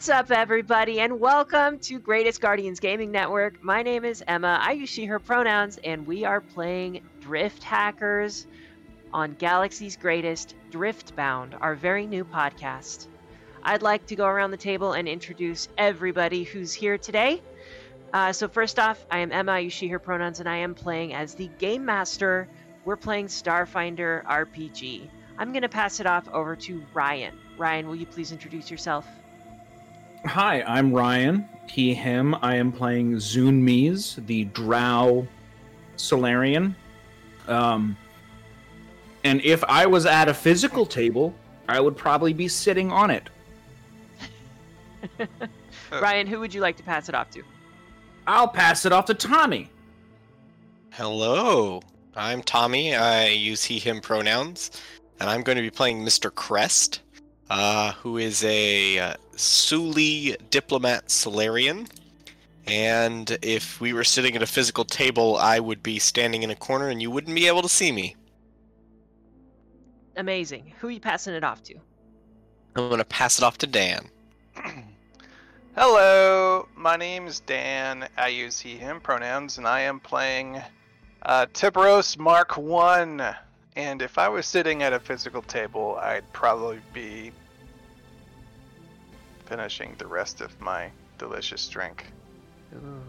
What's up, everybody, and welcome to Greatest Guardians Gaming Network. My name is Emma. I use she, her pronouns, and we are playing Drift Hackers on Galaxy's Greatest Driftbound, our very new podcast. I'd like to go around the table and introduce everybody who's here today. Uh, so, first off, I am Emma. I use she, her pronouns, and I am playing as the Game Master. We're playing Starfinder RPG. I'm going to pass it off over to Ryan. Ryan, will you please introduce yourself? Hi, I'm Ryan. He, him. I am playing Zune Mies, the Drow Solarian. Um, and if I was at a physical table, I would probably be sitting on it. Ryan, who would you like to pass it off to? I'll pass it off to Tommy. Hello, I'm Tommy. I use he, him pronouns, and I'm going to be playing Mr. Crest, uh, who is a uh, Suli diplomat Solarian. And if we were sitting at a physical table, I would be standing in a corner and you wouldn't be able to see me. Amazing. Who are you passing it off to? I'm going to pass it off to Dan. Hello, my name is Dan. I use he, him pronouns, and I am playing uh, Tiberos Mark 1. And if I was sitting at a physical table, I'd probably be finishing the rest of my delicious drink. Ooh.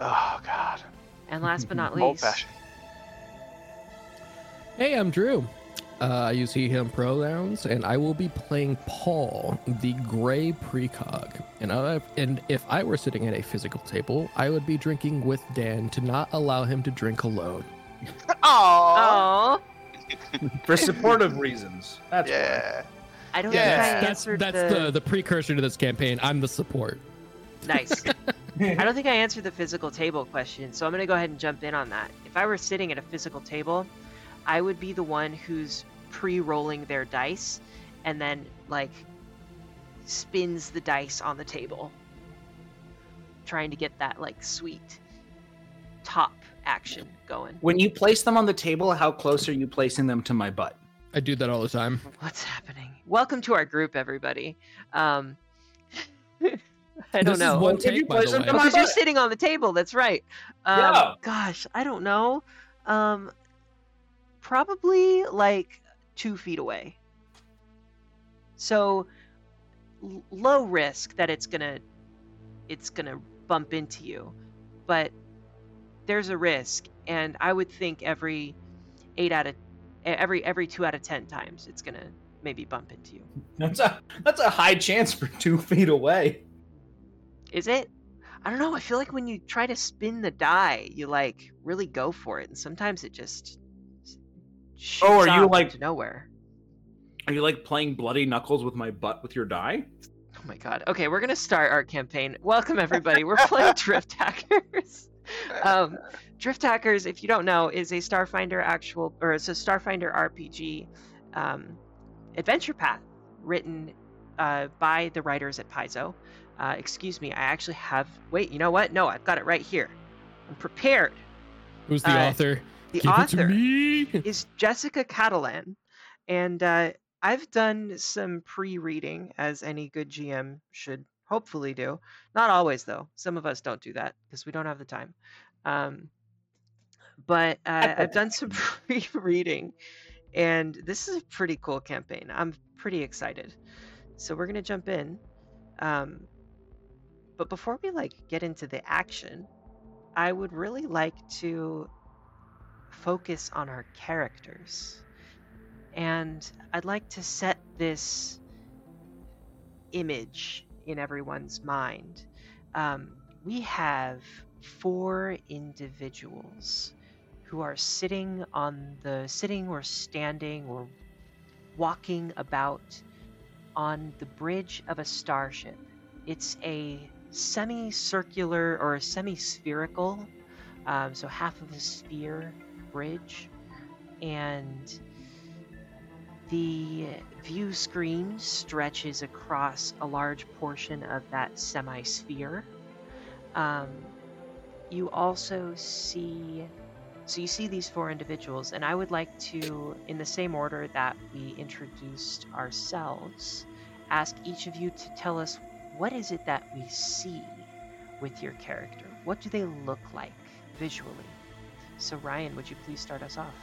Oh, God. And last but not Old least, fashioned. Hey, I'm Drew. Uh, I use he, him pronouns, and I will be playing Paul, the gray precog. And, I, and if I were sitting at a physical table, I would be drinking with Dan to not allow him to drink alone. Aww. oh, For supportive reasons. That's why. Yeah. I don't Yeah. think I That's, answered that's the... the... the precursor to this campaign. I'm the support. nice. I don't think I answered the physical table question, so I'm gonna go ahead and jump in on that. If I were sitting at a physical table, I would be the one who's pre-rolling their dice, and then like spins the dice on the table, trying to get that like sweet top action going. When you place them on the table, how close are you placing them to my butt? I do that all the time. What's happening? Welcome to our group, everybody. Um, I don't this know. is one Did you take, by the way. because you're sitting on the table. That's right. Um, Yeah. Gosh, I don't know. Um, probably like two feet away. So l- low risk that it's gonna it's gonna bump into you, but there's a risk, and I would think every eight out of every every two out of ten times it's gonna maybe bump into you. That's a that's a high chance for two feet away. Is it? I don't know. I feel like when you try to spin the die, you like really go for it, and sometimes it just. Oh, are you, like- nowhere? Are you like playing bloody knuckles with my butt with your die? Oh my god. Okay, we're gonna start our campaign. Welcome everybody. We're playing Drift Hackers. Um, Drift Hackers, if you don't know, is a Starfinder actual or it's a Starfinder RPG um, adventure path written uh, by the writers at Paizo. Uh, excuse me, I actually have. Wait, you know what? No, I've got it right here. I'm prepared. Who's the Uh, author? The Give author is Jessica Catalan, and uh, I've done some pre-reading, as any good GM should hopefully do. Not always, though. Some of us don't do that because we don't have the time. Um, but uh, I've done some pre-reading, and this is a pretty cool campaign. I'm pretty excited. So we're gonna jump in. Um, but before we like get into the action, I would really like to focus on our characters. And I'd like to set this image in everyone's mind. Um, we have four individuals who are sitting on the sitting or standing or walking about on the bridge of a starship. It's a semicircular or a semi-spherical, um, so half of a sphere bridge, and the view screen stretches across a large portion of that semi-sphere. Um, you also see so you see these four individuals and i would like to in the same order that we introduced ourselves ask each of you to tell us what is it that we see with your character? What do they look like visually? So, Ryan, would you please start us off?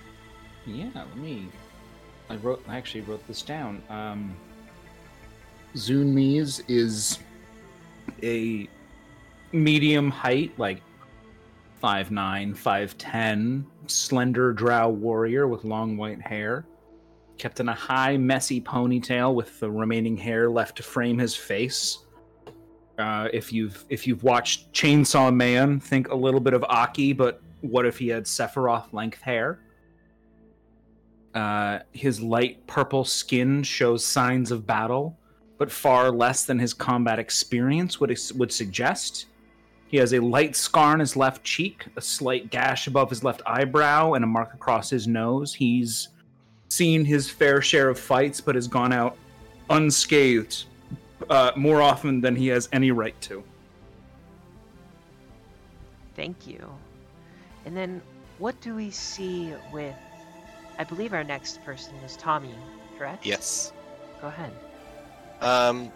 Yeah, let me. I wrote. I actually wrote this down. Um, Zune Mies is a medium height, like five nine, five ten, slender drow warrior with long white hair, kept in a high, messy ponytail with the remaining hair left to frame his face. Uh, if you've if you've watched Chainsaw Man, think a little bit of Aki, but what if he had Sephiroth length hair? Uh, his light purple skin shows signs of battle, but far less than his combat experience would would suggest. He has a light scar on his left cheek, a slight gash above his left eyebrow, and a mark across his nose. He's seen his fair share of fights, but has gone out unscathed uh, more often than he has any right to. Thank you. And then, what do we see with? I believe our next person is Tommy, correct? Yes. Go ahead. Um,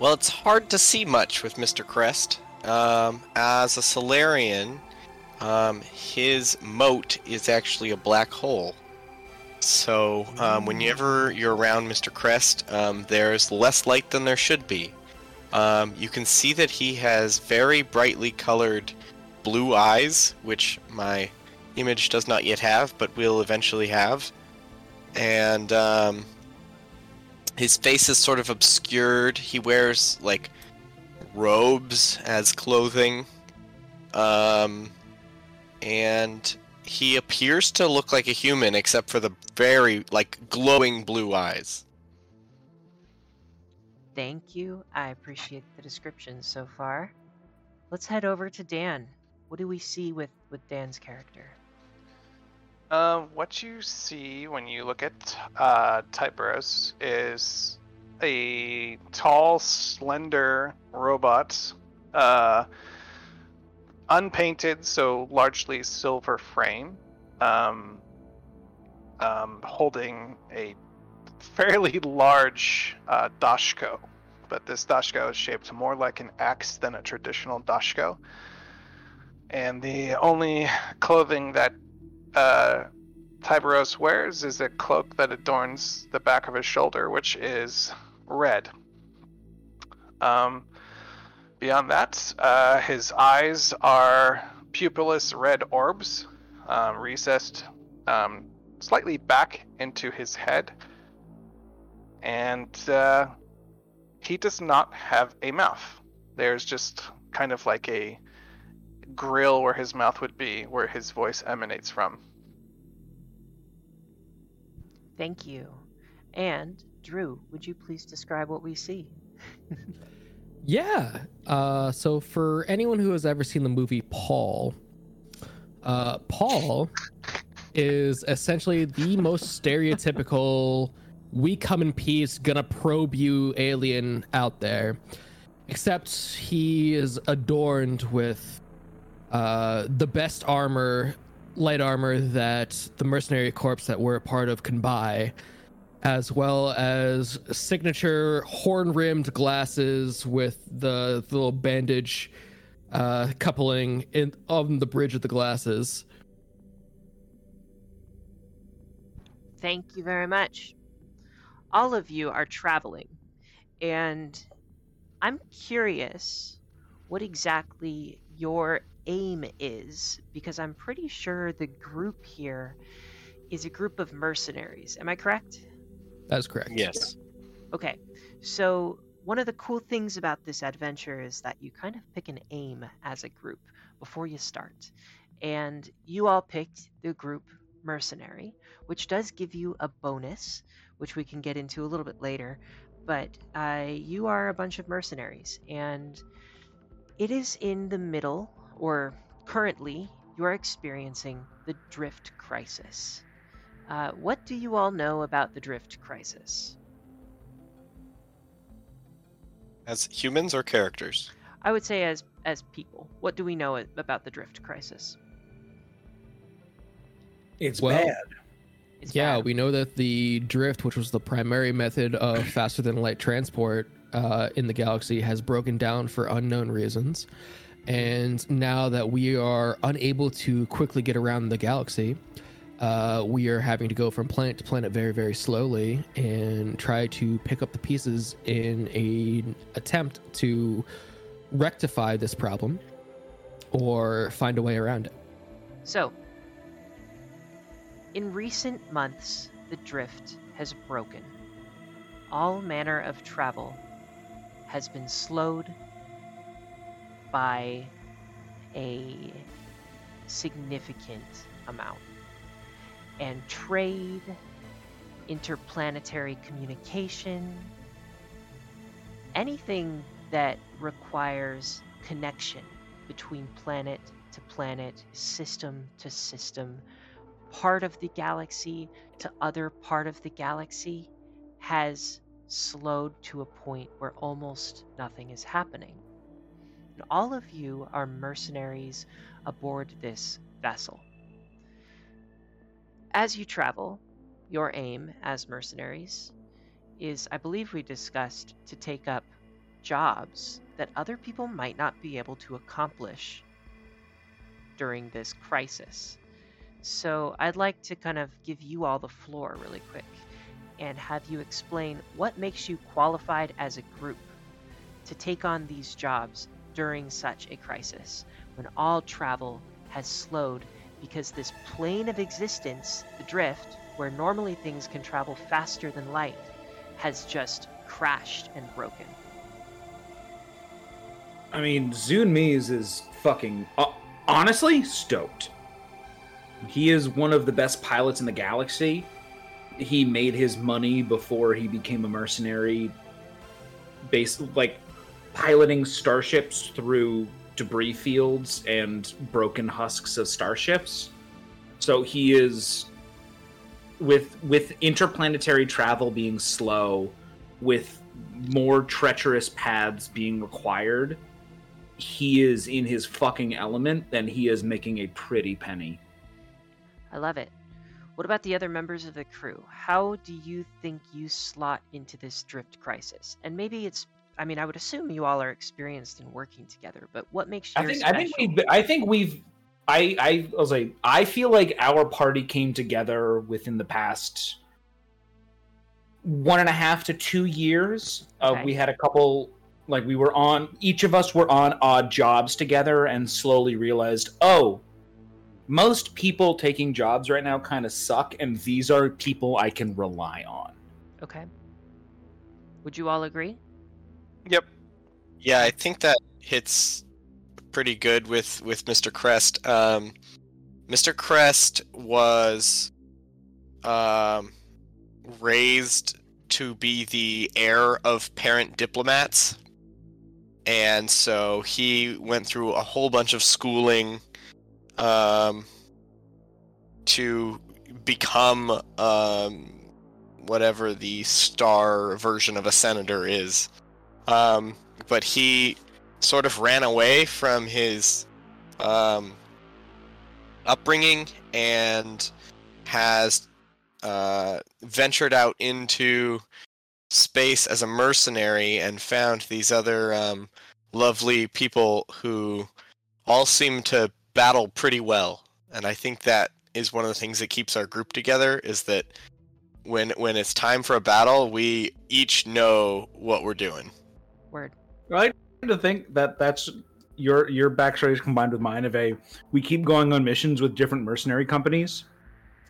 well, it's hard to see much with Mr. Crest. Um, as a Solarian, um, his mote is actually a black hole. So, um, whenever you're around Mr. Crest, um, there's less light than there should be. Um, you can see that he has very brightly colored blue eyes, which my image does not yet have, but will eventually have. And um, his face is sort of obscured. He wears like robes as clothing. Um, and he appears to look like a human except for the very like glowing blue eyes. Thank you. I appreciate the description so far. Let's head over to Dan. What do we see with with Dan's character? Um, what you see when you look at uh, Typeros is a tall, slender robot, uh, unpainted, so largely silver frame, um, um, holding a fairly large uh, doshko. But this doshko is shaped more like an axe than a traditional doshko. And the only clothing that uh, Tiberos wears is a cloak that adorns the back of his shoulder, which is red. Um, beyond that, uh, his eyes are pupilless red orbs, um, recessed um, slightly back into his head, and uh, he does not have a mouth. There's just kind of like a grill where his mouth would be, where his voice emanates from. Thank you. And Drew, would you please describe what we see? Yeah. Uh, so for anyone who has ever seen the movie Paul, uh, Paul is essentially the most stereotypical "we come in peace, gonna probe you" alien out there. Except he is adorned with uh, the best armor, light armor that the mercenary corps that we're a part of can buy, as well as signature horn-rimmed glasses with the, the little bandage uh, coupling in on the bridge of the glasses. Thank you very much. All of you are traveling, and I'm curious what exactly your aim is because I'm pretty sure the group here is a group of mercenaries. Am I correct? That's correct. Yes. Okay, so one of the cool things about this adventure is that you kind of pick an aim as a group before you start. And you all picked the group Mercenary, which does give you a bonus, which we can get into a little bit later. But uh, you are a bunch of mercenaries, and it is in the middle, or currently, you are experiencing the Drift Crisis. Uh, what do you all know about the Drift Crisis? As humans or characters? I would say as as people. What do we know about the Drift Crisis? It's Well- bad. It's Yeah, bad. we know that the drift, which was the primary method of faster than light transport, uh, in the galaxy has broken down for unknown reasons. And now that we are unable to quickly get around the galaxy, uh, we are having to go from planet to planet very, very slowly and try to pick up the pieces in a attempt to rectify this problem or find a way around it. So, in recent months, the drift has broken. All manner of travel has been slowed by a significant amount. And trade, interplanetary communication, anything that requires connection between planet to planet, system to system, part of the galaxy to other part of the galaxy has slowed to a point where almost nothing is happening. And all of you are mercenaries aboard this vessel. As you travel, your aim as mercenaries is, I believe we discussed, to take up jobs that other people might not be able to accomplish during this crisis. So I'd like to kind of give you all the floor really quick and have you explain what makes you qualified as a group to take on these jobs during such a crisis when all travel has slowed because this plane of existence, the drift, where normally things can travel faster than light, has just crashed and broken. I mean, Zune Mies is fucking uh, honestly stoked. He is one of the best pilots in the galaxy. He made his money before he became a mercenary, based like piloting starships through debris fields and broken husks of starships. So he is with with interplanetary travel being slow, with more treacherous paths being required, he is in his fucking element, then he is making a pretty penny. I love it. What about the other members of the crew? How do you think you slot into this drift crisis? And maybe it's I mean, I would assume you all are experienced in working together, but what makes you I think I think we've I think we've I I was like I feel like our party came together within the past one and a half to two years. Uh, Okay. we had a couple like we were on each of us were on odd jobs together and slowly realized oh most people taking jobs right now kind of suck and these are people i can rely on Okay. Would you all agree? Yep. Yeah, I think that hits pretty good with with Mr. Crest. Um, Mr. Crest was um, raised to be the heir of parent diplomats, and so he went through a whole bunch of schooling um, to become um, whatever the star version of a senator is. Um, but he sort of ran away from his um, upbringing and has uh, ventured out into space as a mercenary and found these other um, lovely people who all seem to battle pretty well. And I think that is one of the things that keeps our group together is that when when it's time for a battle, we each know what we're doing. Word. I like to think that that's your your backstory is combined with mine of a we keep going on missions with different mercenary companies,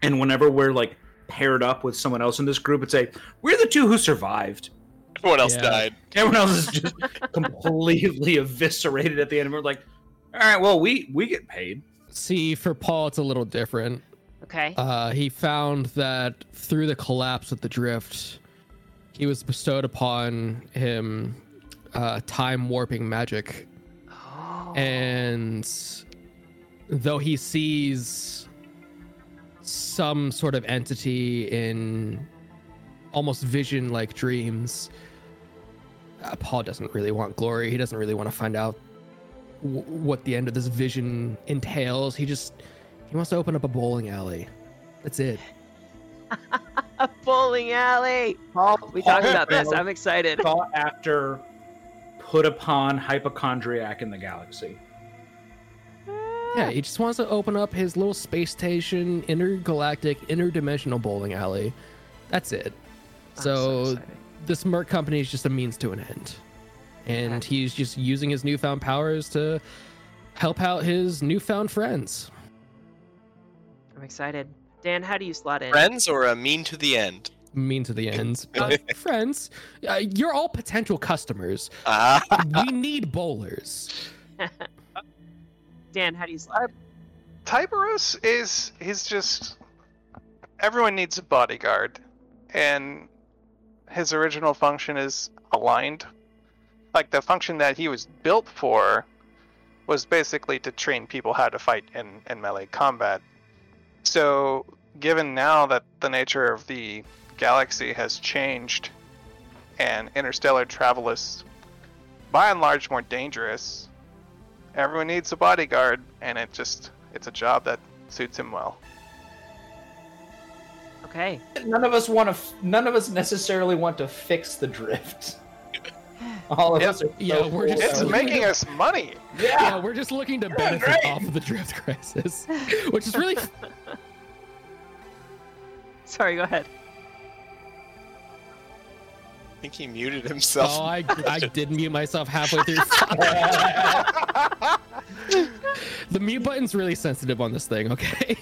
and whenever we're like paired up with someone else in this group, it's a we're the two who survived. Everyone else Yeah. died. Everyone else is just completely eviscerated at the end. And we're like, all right, well we we get paid. See, for Paul, it's a little different. Okay. Uh, he found that through the collapse of the drift, he was bestowed upon him uh, time warping magic. oh. And though he sees some sort of entity in almost vision like dreams, uh, Paul doesn't really want glory. He doesn't really want to find out w- what the end of this vision entails. He just he wants to open up a bowling alley. That's it. a bowling alley. Paul, We talked about this. I'm excited. Sought after, put upon hypochondriac in the galaxy. Yeah, he just wants to open up his little space station, intergalactic, interdimensional bowling alley. That's it. I'm So, excited. this Merc company is just a means to an end. And Okay. he's just using his newfound powers to help out his newfound friends. I'm excited. Dan, how do you slot in? Friends or a mean to the end? Mean to the ends. But friends, uh, you're all potential customers. We need bowlers. Dan, how do you slot? Tyberos is he's just everyone needs a bodyguard, and his original function is aligned. Like the function that he was built for was basically to train people how to fight in, in melee combat. So, given now that the nature of the galaxy has changed and interstellar travel is by and large more dangerous, everyone needs a bodyguard, and it just it's a job that suits him well. Okay. None of us want to. F- none of us necessarily want to fix the drift. All of Yep. us are. Yeah, we're full just- It's making us money. Yeah, Yeah. we're just looking to Yeah, benefit great. off of the drift crisis, which is really Sorry, go ahead. I think he muted himself. Oh, I, I did mute myself halfway through. the mute button's really sensitive on this thing. Okay.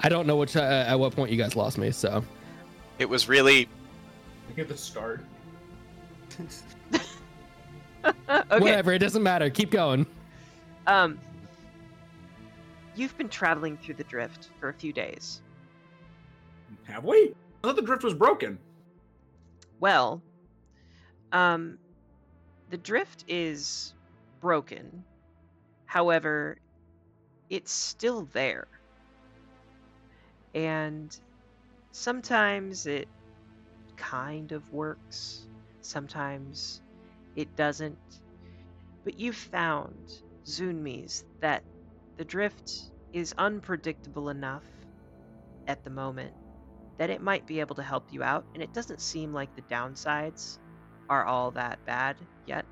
I don't know which uh, at what point you guys lost me. So It was really At the start. okay. whatever, it doesn't matter. Keep going. Um, you've been traveling through the drift for a few days. Have we? I thought the drift was broken. Well, um, the drift is broken. However, it's still there. And sometimes it kind of works, sometimes it doesn't. But you've found, Zunmis, that the drift is unpredictable enough at the moment that it might be able to help you out, and it doesn't seem like the downsides are all that bad yet.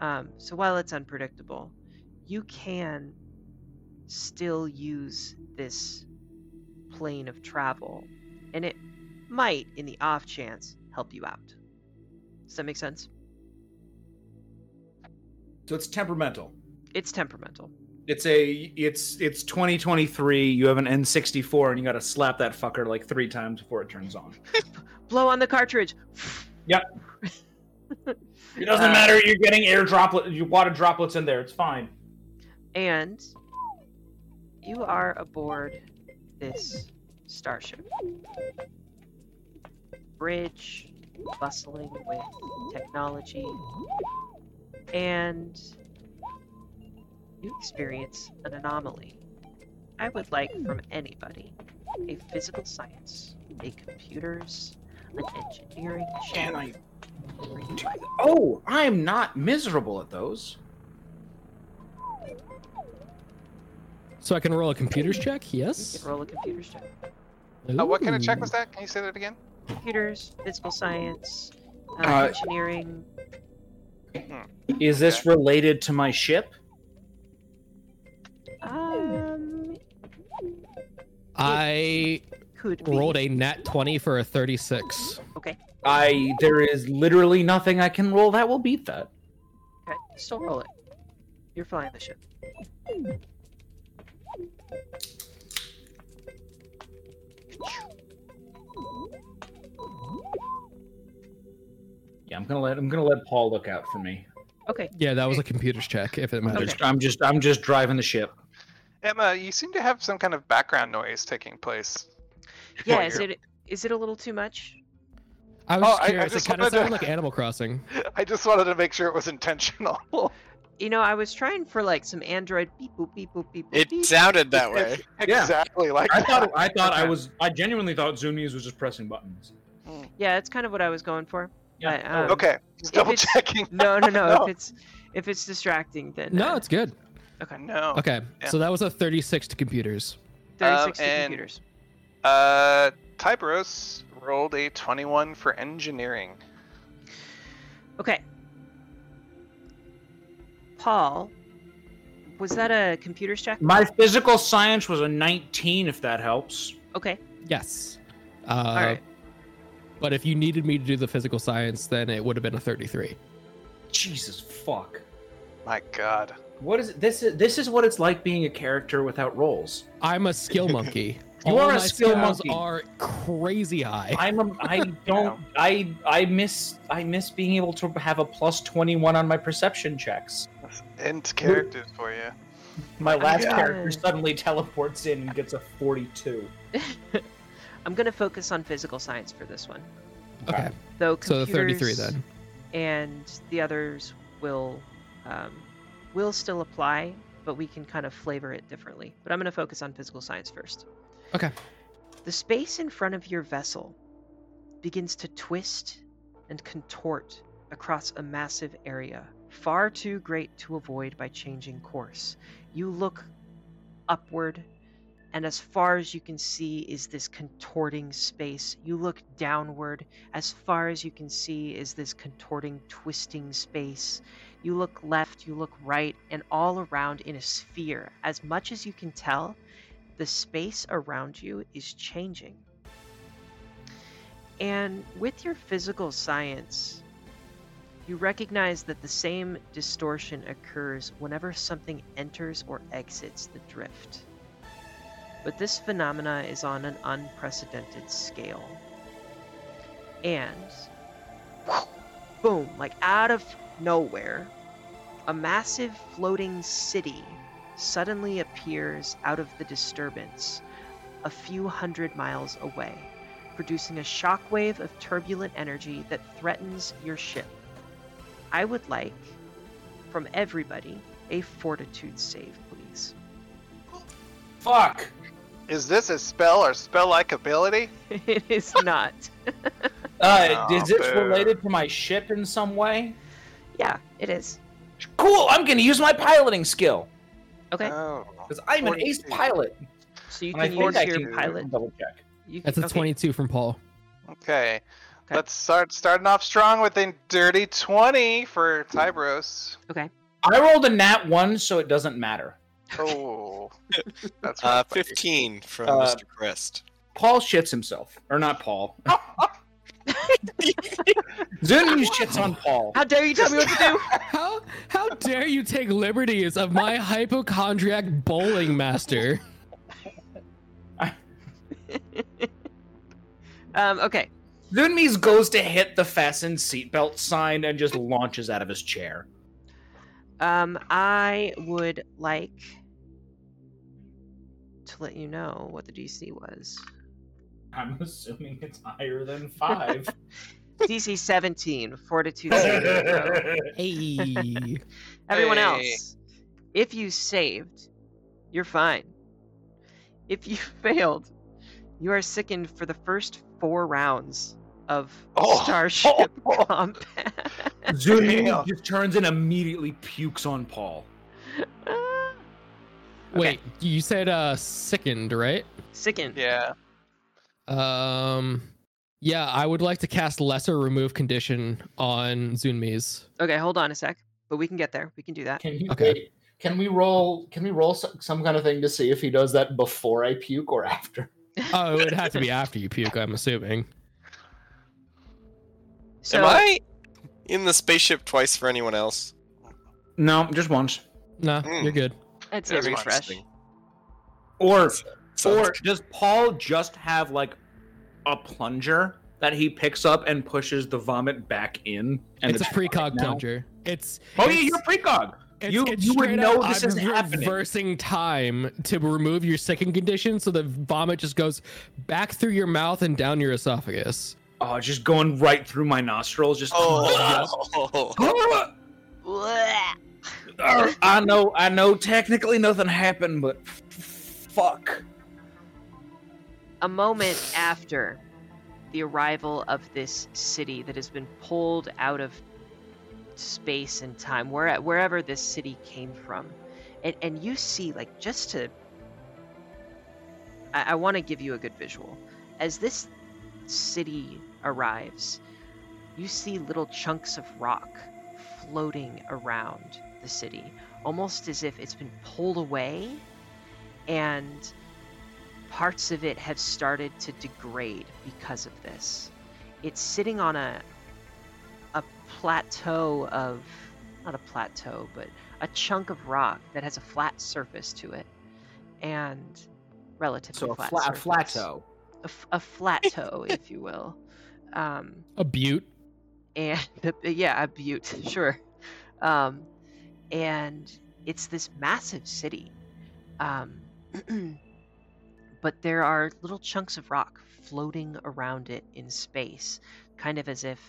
Um, so while it's unpredictable, you can still use this plane of travel, and it might, in the off chance, help you out. Does that make sense? So it's temperamental. It's temperamental. It's a it's it's 2023. You have an N64 and you got to slap that fucker like three times before it turns on. Blow on the cartridge. Yep. it doesn't Uh, matter. You're getting air droplet, you water droplets in there. It's fine. And you are aboard this starship. Bridge, bustling with technology, and you experience an anomaly. I would like from anybody a physical science, a computers, an engineering. Can I? or you like- Oh, I am not miserable at those. So I can roll a computers check. You Yes. can roll a computers check. Uh, what kind of check Ooh. was that? Can you say that again? Computers, physical science, uh, Uh, engineering, Is this related to my ship? I could be. rolled a nat 20 for a 36. Okay, I there is literally nothing I can roll that will beat that. okay, still roll it. You're flying the ship. Yeah, I'm gonna let I'm gonna let Paul look out for me. Okay, Yeah, that was a computers check. If it matters. just I'm just I'm just driving the ship. Emma, you seem to have some kind of background noise taking place. yeah. Is it is it a little too much? I was Oh, just I- I just it kind of wanted to- like Animal Crossing. I just wanted to make sure it was intentional. You know, I was trying for like some Android beep boop beep boop beep boop. It beep. sounded that way. Yeah. exactly like I thought that. I thought I was I genuinely thought Zoomies was just pressing buttons. Yeah, it's kind of what I was going for. Yeah. But, um, Okay, just double checking. No, no, no. No. If it's if it's distracting, then No, uh, it's good. Okay. No. Okay, Yeah. so that was a 36 to computers. Thirty-six Um, to and- computers. Uh, Tyberos rolled a 21 for engineering. Okay. Paul, was that a computer's check? My physical science was a 19, if that helps. Okay. Yes. Uh, All right. But if you needed me to do the physical science, then it would have been a 33. Jesus fuck. My God. What is it? This is this is what it's like being a character without roles. I'm a skill monkey. You All are a my skill skills monkey. are crazy high. I'm a, I don't I I miss I miss being able to have a plus 21 on my perception checks. Int characters for you. My last Yeah. character suddenly teleports in and gets a 42. I'm going to focus on physical science for this one. Okay. Though So the 33 then. And the others will um, will still apply, but we can kind of flavor it differently. But I'm going to focus on physical science first. Okay. The space in front of your vessel begins to twist and contort across a massive area, far too great to avoid by changing course. You look upward, and as far as you can see is this contorting space. You look downward, as far as you can see is this contorting, twisting space. You look left, you look right, and all around in a sphere. As much as you can tell, the space around you is changing. And with your physical science, you recognize that the same distortion occurs whenever something enters or exits the drift. But this phenomena is on an unprecedented scale. And boom, like out of nowhere, a massive floating city suddenly appears out of the disturbance a few hundred miles away, producing a shockwave of turbulent energy that threatens your ship. I would like, from everybody, a fortitude save, please. Fuck. Is this a spell or spell like ability? it is not. Uh, Oh, is this boo. related to my ship in some way? Yeah, it is. Cool. I'm going to use my piloting skill Okay, Oh. because I'm an ace pilot. so you can use your can pilot. double check. You, That's a okay. 22 from Paul. Okay. Okay. Let's start starting off strong with a dirty 20 for Tybros. Okay. I rolled a nat one, so it doesn't matter. Oh. That's Uh, 15 from Uh, Mr. Crest. Paul shits himself, or not Paul. Zuni shits on Paul. How dare you tell me what to do? How how dare you take liberties of my hypochondriac bowling master? Um, okay. Zunmis goes to hit the fasten seatbelt sign and just launches out of his chair. Um, I would like to let you know what the DC was. I'm assuming it's higher than five. DC 17, Fortitude saving throw. Hey. Everyone Hey. else, if you saved, you're fine. If you failed, you are sickened for the first four rounds of Oh. Starship Combat. Zuni just turns and immediately pukes on Paul. Wait, you said uh sickened, right? Sickened. Yeah. Um yeah, I would like to cast lesser remove condition on Zunmis. Okay, hold on a sec. But we can get there. We can do that. Can you Okay. wait, Can we roll? Can we roll some, some kind of thing to see if he does that before I puke or after? Oh, it would have to be after you puke, I'm assuming. So, Am I in the spaceship twice for anyone else? No, just once. No, Hmm. you're good. I'd say That's refresh. Or Sounds or does Paul just have like a plunger that he picks up and pushes the vomit back in? And it's a fine precog now? plunger. It's Oh yeah, you're precog. It's, You- it's you would know up, this I'm is happening. reversing time to remove your second condition, so the vomit just goes back through your mouth and down your esophagus. Oh, just going right through my nostrils. Just. Oh, Blech. Uh, I know, I know. Technically, nothing happened, but fuck. A moment after the arrival of this city that has been pulled out of space and time, where, wherever this city came from, and, and you see, like, just to. I, I want to give you a good visual. As this city arrives, you see little chunks of rock floating around the city, almost as if it's been pulled away and parts of it have started to degrade because of this. It's sitting on a a plateau of not a plateau, but a chunk of rock that has a flat surface to it and relatively So a, flat fla- a surface. plateau. a, f- a flat toe, if you will. Um, A butte. and yeah, a butte, sure. Um, and it's this massive city. Um, but there are little chunks of rock floating around it in space, kind of as if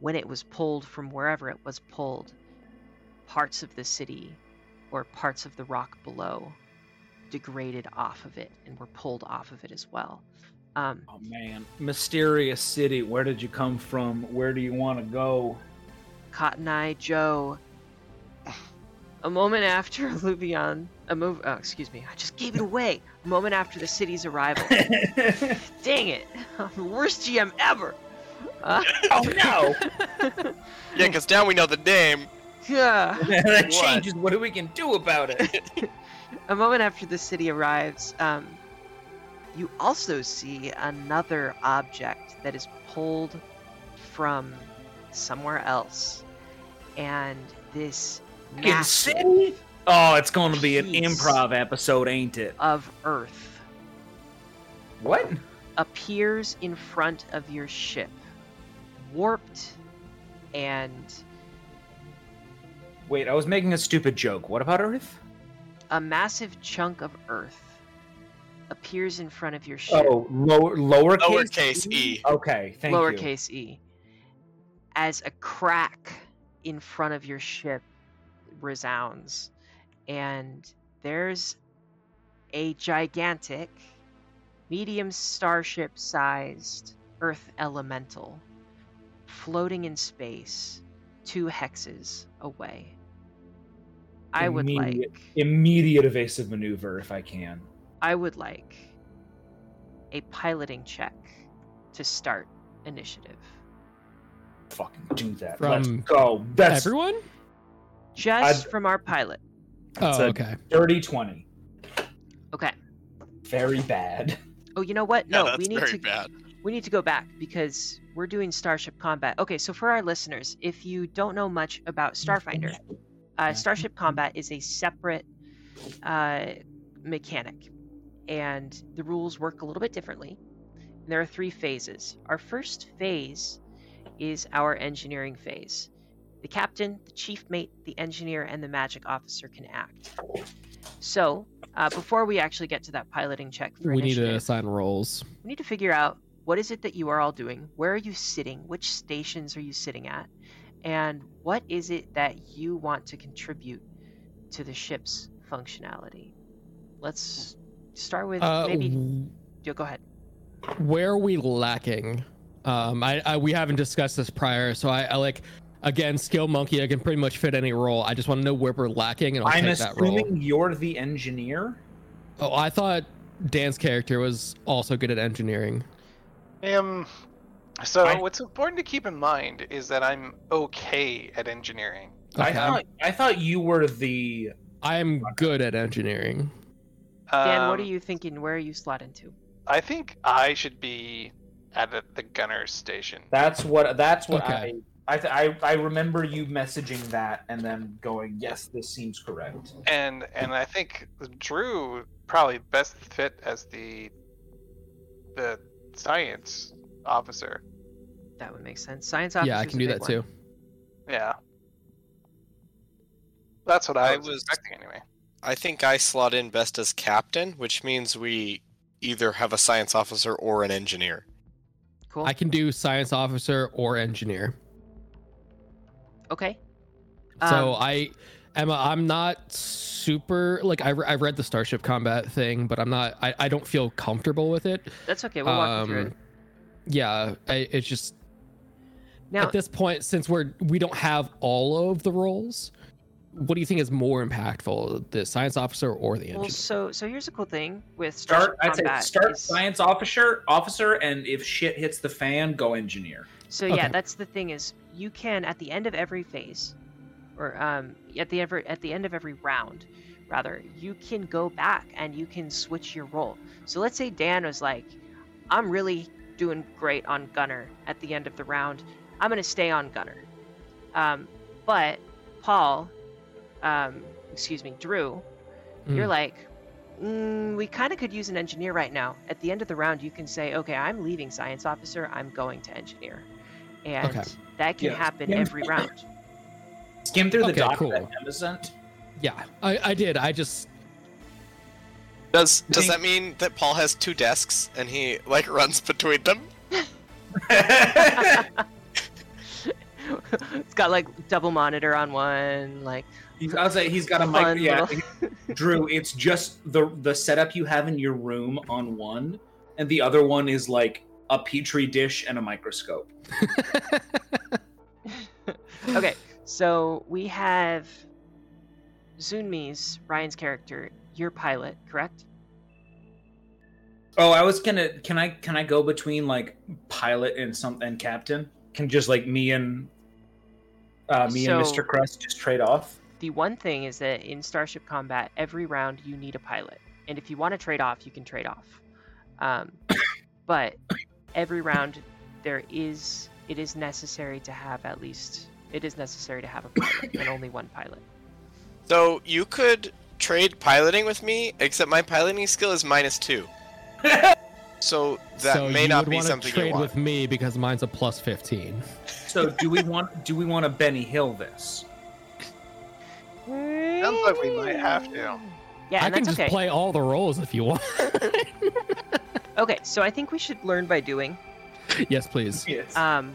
when it was pulled from wherever it was pulled, parts of the city or parts of the rock below degraded off of it and were pulled off of it as well. Um, Oh man, mysterious city. Where did you come from? Where do you want to go? Cotton Eye Joe. A moment after Luvion, a move. Oh, excuse me, I just gave it away. A moment after the city's arrival. Dang it! I'm the worst GM ever. Uh, oh no! Yeah, because now we know the name. yeah. that changes what do we can do about it. A moment after the city arrives, um, you also see another object that is pulled from somewhere else, and this Fucking massive city? Oh, it's going to be an improv episode, ain't it? of Earth What? appears in front of your ship, warped and Wait, I was making a stupid joke. What about Earth? a massive chunk of Earth appears in front of your ship, Oh, lower lowercase Lowercase e. Okay, thank you. lowercase e, as a crack in front of your ship resounds, and there's a gigantic, medium starship sized Earth elemental floating in space two hexes away. I would Immediate- like Immediate evasive maneuver, if I can. I would like a piloting check to start initiative. Fucking do that. From Let's go. That's Everyone? Just I'd- from our pilot. That's Oh, a- okay. dirty twenty. Okay. Very bad. Oh, you know what? No, that's we need very to bad. we need to go back because we're doing Starship Combat. Okay, so for our listeners, if you don't know much about Starfinder, uh, Starship Combat is a separate uh, mechanic, and the rules work a little bit differently. There are three phases. Our first phase is our engineering phase. The captain, the chief mate, the engineer, and the magic officer can act. So, uh, before we actually get to that piloting check for We need to assign roles. we need to figure out what is it that you are all doing where are you sitting which stations are you sitting at and what is it that you want to contribute to the ship's functionality let's start with Uh, maybe w- go ahead where are we lacking? Um, I, I we haven't discussed this prior, so I, I like again skill monkey. I can pretty much fit any role. I just want to know where we're lacking, and I'll I'm take that role. assuming you're the engineer. Oh, I thought Dan's character was also good at engineering. Um, so I- what's important to keep in mind is that I'm okay at engineering. I Okay. thought I thought you were the I am good at engineering. dan what are Um, you thinking where are you slot into I think I should be at the- the gunner's station. That's what. That's what Okay. I. I, th- I I remember you messaging that and then going, "Yes, this seems correct." and and I think Drew probably best fit as the the science officer. that would make sense science officer yeah, I can do that too. Yeah. That's what I, I was, was- expecting anyway. I think I slot in best as captain, which means we either have a science officer or an engineer. cool I can do science officer or engineer. Okay So Um, I, Emma, I'm not super like I, I've read the Starship Combat thing, but I'm not. I, I don't feel comfortable with it. that's okay we'll walk you through it Um, Yeah, I, it's just now at this point since we're we don't have all of the roles. what do you think is more impactful, the science officer or the Well, engineer? so so here's a cool thing with Start. Starship I'd say start is- science officer, officer, and if shit hits the fan, go engineer. So yeah, that's the thing is you can at the end of every phase, or um, at the ever at the end of every round, rather, you can go back and you can switch your role. So let's say Dan was like, "I'm really doing great on Gunner at the end of the round. I'm gonna stay on Gunner." Um, but Paul, um, excuse me, Drew, you're Mm. like, mm, we kind of could use an engineer right now. At the end of the round, you can say, okay, I'm leaving science officer, I'm going to engineer. And Okay. that can Yeah. happen Yeah. every round. Skim through the Okay, doc cool. that Emma. Yeah, I, I did. I just Does does think- that mean that Paul has two desks and he like runs between them? it's got like double monitor on one, like He's, I was like, he's got a Fun mic. Yeah, little- Drew. It's just the the setup you have in your room on one, and the other one is like a petri dish and a microscope. okay. So we have Zunmi's Ryan's character, your pilot, correct? Oh, I was gonna. Can I can I go between like pilot and some and captain? Can just like me and uh, me and Mr. Crest just trade off? The one thing is that in Starship Combat, every round you need a pilot, and if you want to trade off, you can trade off. Um, but every round there is it is necessary to have at least it is necessary to have a pilot and only one pilot. So you could trade piloting with me, except my piloting skill is minus two. So that so may you not would be wanna something trade you want. with me because mine's a plus fifteen. So do we want do we want to Benny Hill this? Sounds like we might have to. Yeah, I and can that's just okay. play all the roles if you want. Okay, so I think we should learn by doing. yes, please. Yes. Um,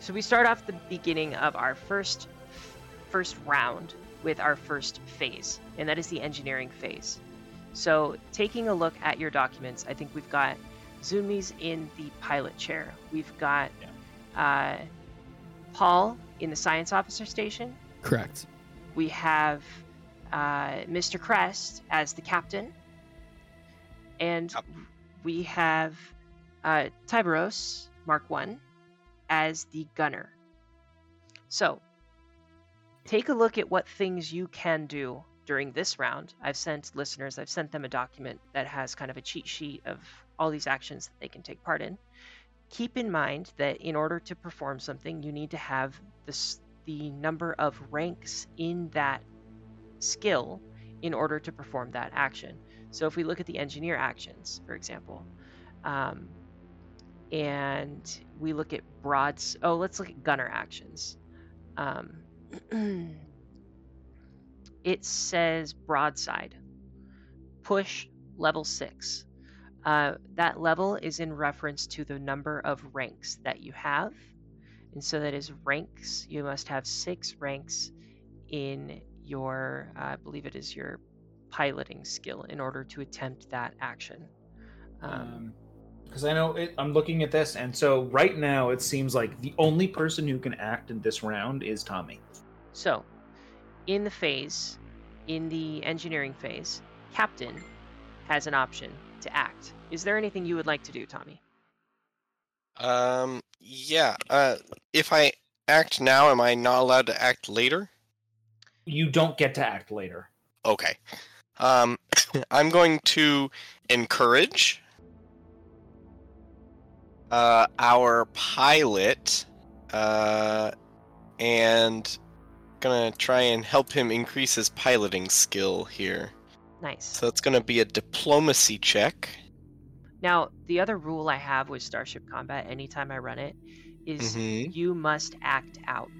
so we start off the beginning of our first first round with our first phase, and that is the engineering phase. So taking a look at your documents, I think we've got Zoomies in the pilot chair. We've got uh, Paul in the science officer station. Correct. We have uh, Mr. Crest as the captain, and Yep. We have uh, Tiberos Mark One as the gunner. So, take a look at what things you can do during this round. I've sent listeners, I've sent them a document that has kind of a cheat sheet of all these actions that they can take part in. Keep in mind that in order to perform something, you need to have this, the number of ranks in that skill in order to perform that action. So if we look at the engineer actions, for example, um, and we look at broads, oh, let's look at gunner actions. Um, it says broadside, push level six. Uh, that level is in reference to the number of ranks that you have. And so that is ranks. You must have six ranks in your, uh, I believe it is your piloting skill in order to attempt that action. Um, because I know it, I'm looking at this, and so right now it seems like the only person who can act in this round is Tommy. So, in the phase, in the engineering phase, Captain has an option to act. Is there anything you would like to do, Tommy? Um, yeah. Uh, if I act now, am I not allowed to act later? You don't get to act later. Okay. Um, I'm going to encourage uh, our pilot, uh, and gonna try and help him increase his piloting skill here. Nice. So it's gonna be a diplomacy check. Now, the other rule I have with Starship Combat, anytime I run it, is Mhm. you must act out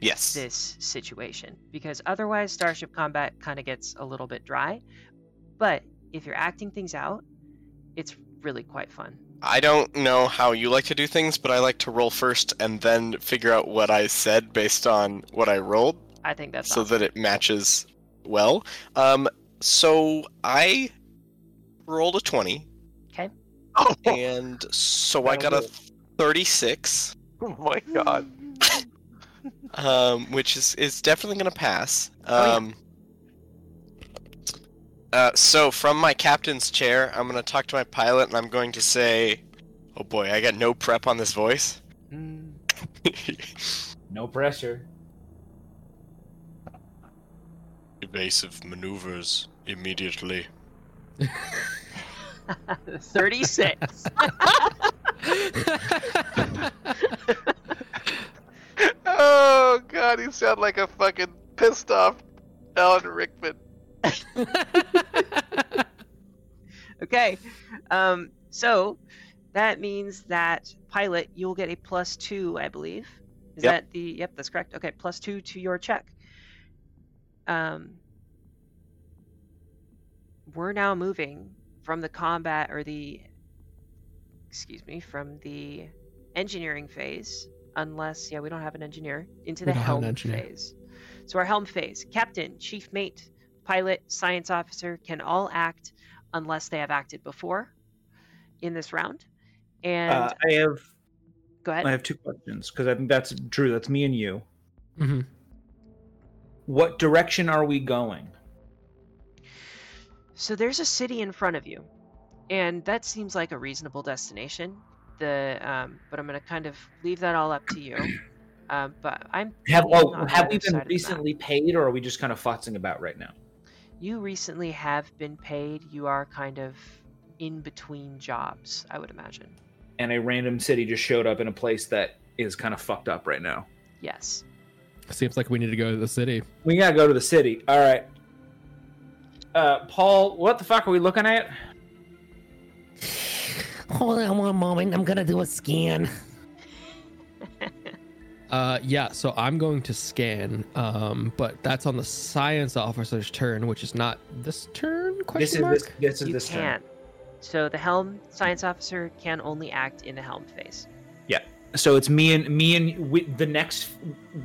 Yes. this situation because otherwise Starship Combat kind of gets a little bit dry. But if you're acting things out, it's really quite fun. I don't know how you like to do things, but I like to roll first and then figure out what I said based on what I rolled. I think that's so awesome. that it matches well. Um, so I rolled a 20, Okay. Oh, and so I got a 36. oh my god. Um, which is is definitely gonna pass. Oh, yeah. Um, uh, so from my captain's chair, I'm gonna talk to my pilot, and I'm going to say, "Oh boy, I got no prep on this voice." Mm, No pressure. Evasive maneuvers immediately. 36. Oh god, you sound like a fucking pissed off Alan Rickman. Okay. Um, so that means that pilot, you'll get a plus two, I believe. Is Yep. that the? Yep, that's correct. Okay, plus two to your check. Um, we're now moving from the combat or the, excuse me, from the engineering phase, unless yeah, we don't have an engineer, into the don't have an helm phase. So our helm phase, captain, chief mate, pilot, science officer can all act unless they have acted before in this round. And Uh, I have go ahead. I have two questions because I think that's Drew. That's me and you. Mhm. What direction are we going? So there's a city in front of you, and that seems like a reasonable destination. The um, but I'm gonna kind of leave that all up to you. Um, but I'm Have being oh, on the have we been recently paid, or are we just kind of futzing about right now? You recently have been paid. You are kind of in between jobs, I would imagine. And a random city just showed up in a place that is kind of fucked up right now. Yes. Seems like we need to go to the city. We gotta go to the city. All right. Uh, Paul, what the fuck are we looking at? Hold on one moment. I'm gonna do a scan. Uh, yeah, so I'm going to scan, um, but that's on the science officer's turn, which is not this turn? Question This is mark. this. This is you this turn. So the helm science officer can only act in the helm phase. Yeah. So it's me and me and we, the next.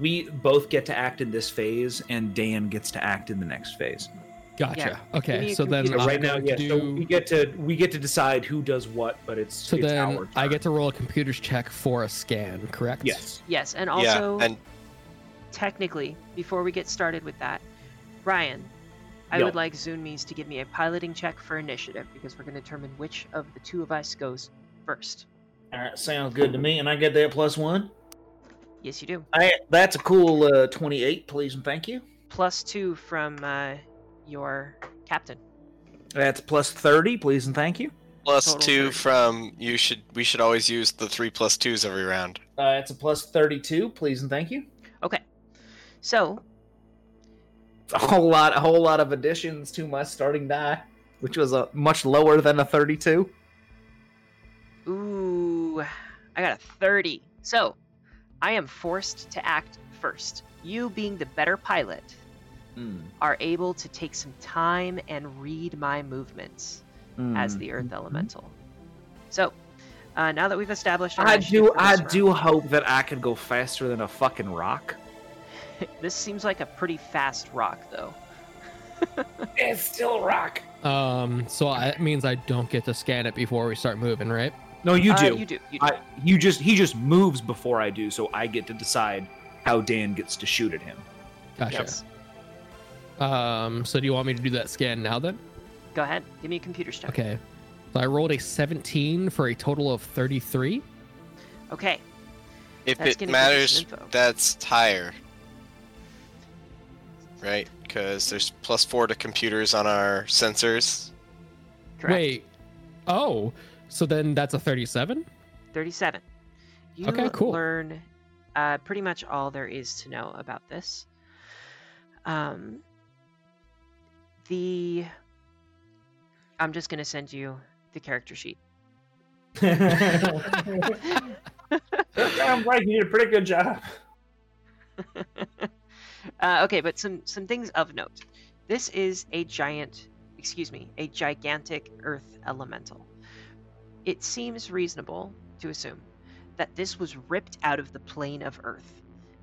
We both get to act in this phase, and Dan gets to act in the next phase. Gotcha. Give me Okay, a so then computer I'm right now, yeah. to So we get to we get to decide who does what, but it's So it's then our I get to roll a computer's check for a scan, correct? yes. Yes, and also yeah, and technically, before we get started with that, Ryan, I Yo. would like Zoonmies to give me a piloting check for initiative because we're going to determine which of the two of us goes first. All right, sounds good to me. And I get that plus one. Yes, you do. I, that's a cool uh, twenty-eight, please and thank you. Plus two from uh, your captain. That's plus thirty, please and thank you. plus Total two 30. from you should we should always use the three plus twos every round. Uh, it's a plus thirty-two, please and thank you. Okay. So, a whole lot, a whole lot of additions to my starting die, which was a much lower than a 32. ooh, I got a 30. So, I am forced to act first. You, being the better pilot, are able to take some time and read my movements as the Earth Elemental. So, uh, now that we've established, our I do, I this do hope that I can go faster than a fucking rock. This seems like a pretty fast rock, though. It's still rock. Um, so I- that means I don't get to scan it before we start moving, right? No, you Uh, do. You do. You do. I, you just, he just moves before I do, so I get to decide how Dan gets to shoot at him. Gotcha. Yes. Um, so do you want me to do that scan now then? Go ahead. Give me a computer check. Okay. So I rolled a 17 for a total of 33. Okay. If That's it gonna give you matters, that's higher. Right? Because there's plus four to computers on our sensors. Correct. Wait. Oh, so then that's a 37? 37. You Okay, cool. learn uh, pretty much all there is to know about this. Um, the. I'm just going to send you the character sheet. I'm right. You did a pretty good job. uh, okay, but some some things of note. This is a giant, excuse me, a gigantic Earth elemental. It seems reasonable to assume that this was ripped out of the plane of Earth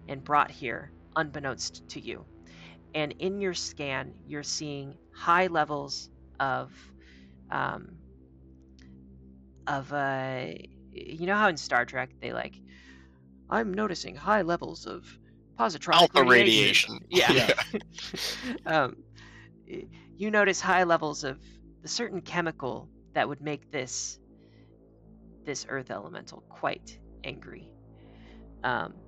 and brought here unbeknownst to you. And in your scan, you're seeing high levels of, um, of uh, you know how in Star Trek they like, I'm noticing high levels of positronic Alpha radiation. radiation. Yeah. um, you notice high levels of the certain chemical that would make this this earth elemental quite angry. Um,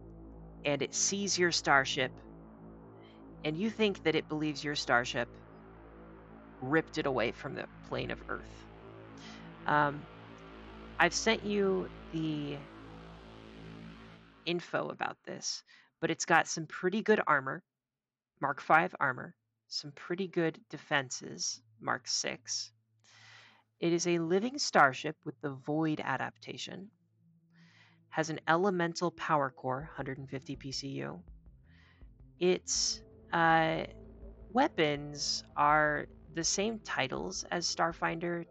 and it sees your starship, and you think that it believes your starship ripped it away from the plane of Earth. Um, I've sent you the info about this, but it's got some pretty good armor, Mark V armor, some pretty good defenses, Mark 6. It is a living starship with the Void adaptation. Has an elemental power core, 150 PCU. Its uh, weapons are the same titles as Starfinder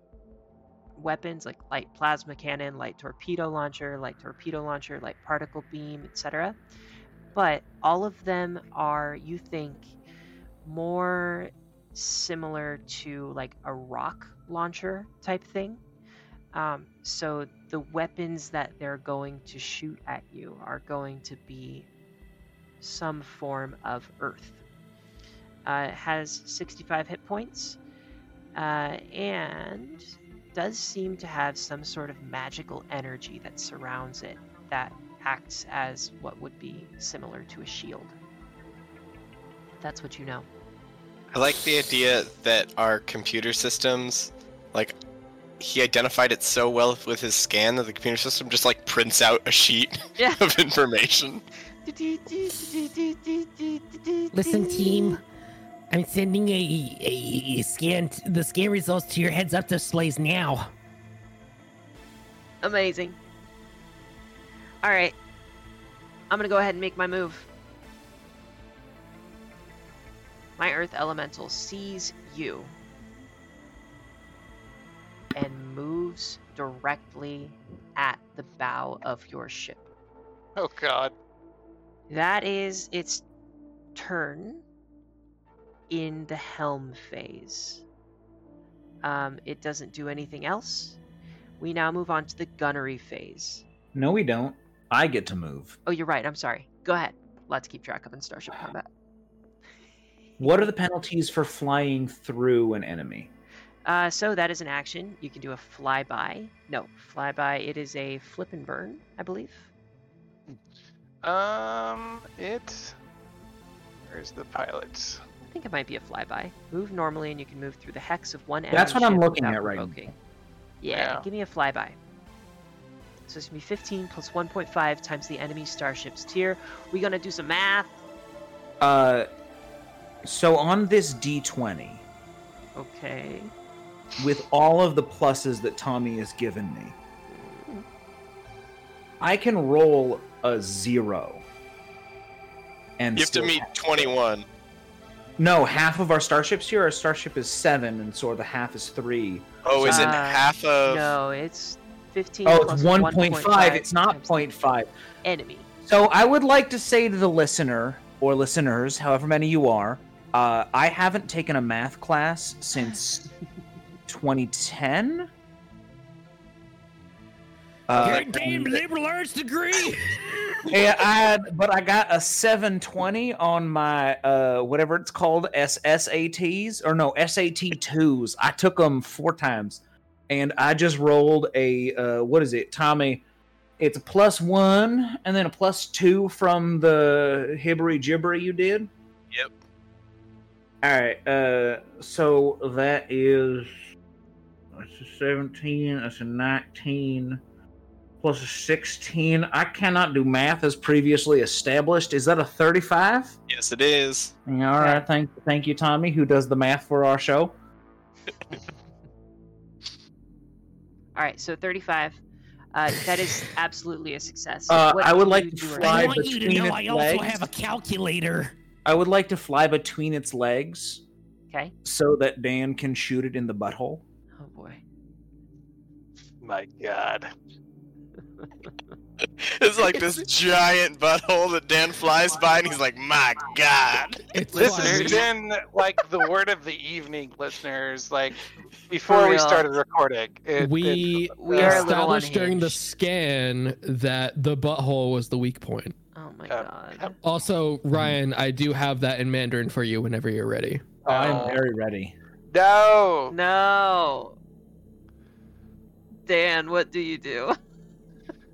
weapons, like light plasma cannon, light torpedo launcher, light torpedo launcher, light particle beam, etc. But all of them are, you think, more similar to like a rock launcher type thing. Um, so the weapons that they're going to shoot at you are going to be some form of earth. Uh, has 65 hit points uh, and does seem to have some sort of magical energy that surrounds it that acts as what would be similar to a shield. That's what you know. I like the idea that our computer systems, like, he identified it so well with his scan that the computer system just like prints out a sheet Yeah. of information. Listen, team. I'm sending a, a, a scan, the scan results to your heads up displays now. Amazing. All right. I'm going to go ahead and make my move. My Earth Elemental sees you and moves directly at the bow of your ship. Oh god. That is its turn in the helm phase. Um, it doesn't do anything else. We now move on to the gunnery phase. No, we don't. I get to move. Oh, you're right. I'm sorry. Go ahead. Let's keep track of in Starship Combat. What are the penalties for flying through an enemy? Uh, so that is an action. You can do a flyby. No, flyby. It is a flip and burn, I believe. Um, it. Where's the pilot? I think it might be a flyby. Move normally, and you can move through the hex of one. Enemy. That's enemy what I'm looking at right now. Yeah, Yeah. give me a flyby. So it's gonna be 15 plus 1.5 times the enemy starship's tier. We gonna do some math. Uh, so on this D20, Okay. with all of the pluses that Tommy has given me, I can roll a zero. And You have to meet 21. No, half of our starships here. Our starship is seven, and so the half is three. Oh, is it Uh, half of. No, it's 15. Oh, plus it's one point five. It's not times the point five. Enemy. So I would like to say to the listener or listeners, however many you are, uh, I haven't taken a math class since 2010. Uh, damn liberal arts degree. yeah, I had, but I got a 720 on my uh, whatever it's called, SSATs or no SAT twos. I took them four times, and I just rolled a uh, what is it, Tommy? It's a plus one and then a plus two from the hibbery gibbery you did. Yep. All right. Uh, so that is that's a 17. That's a 19 plus a 16. I cannot do math as previously established. Is that a 35? Yes, it is. All right. Thank thank you, Tommy, who does the math for our show. All right, so 35. Uh, that is absolutely a success. Uh, I would like to fly I now? want you to between know its I also legs. have a calculator. I would like to fly between its legs Okay. so that Dan can shoot it in the butthole. Oh boy. My god. It's like this giant butthole that Dan flies by and he's like, my god. It's This fine. has been like the word of the evening, listeners. Like before we started recording. It, we We are a little established during the scan that the butthole was the weak point. Oh my Uh, god. Also, Ryan, I do have that in Mandarin for you whenever you're ready. I'm Oh. very ready. No. No. Dan, what do you do?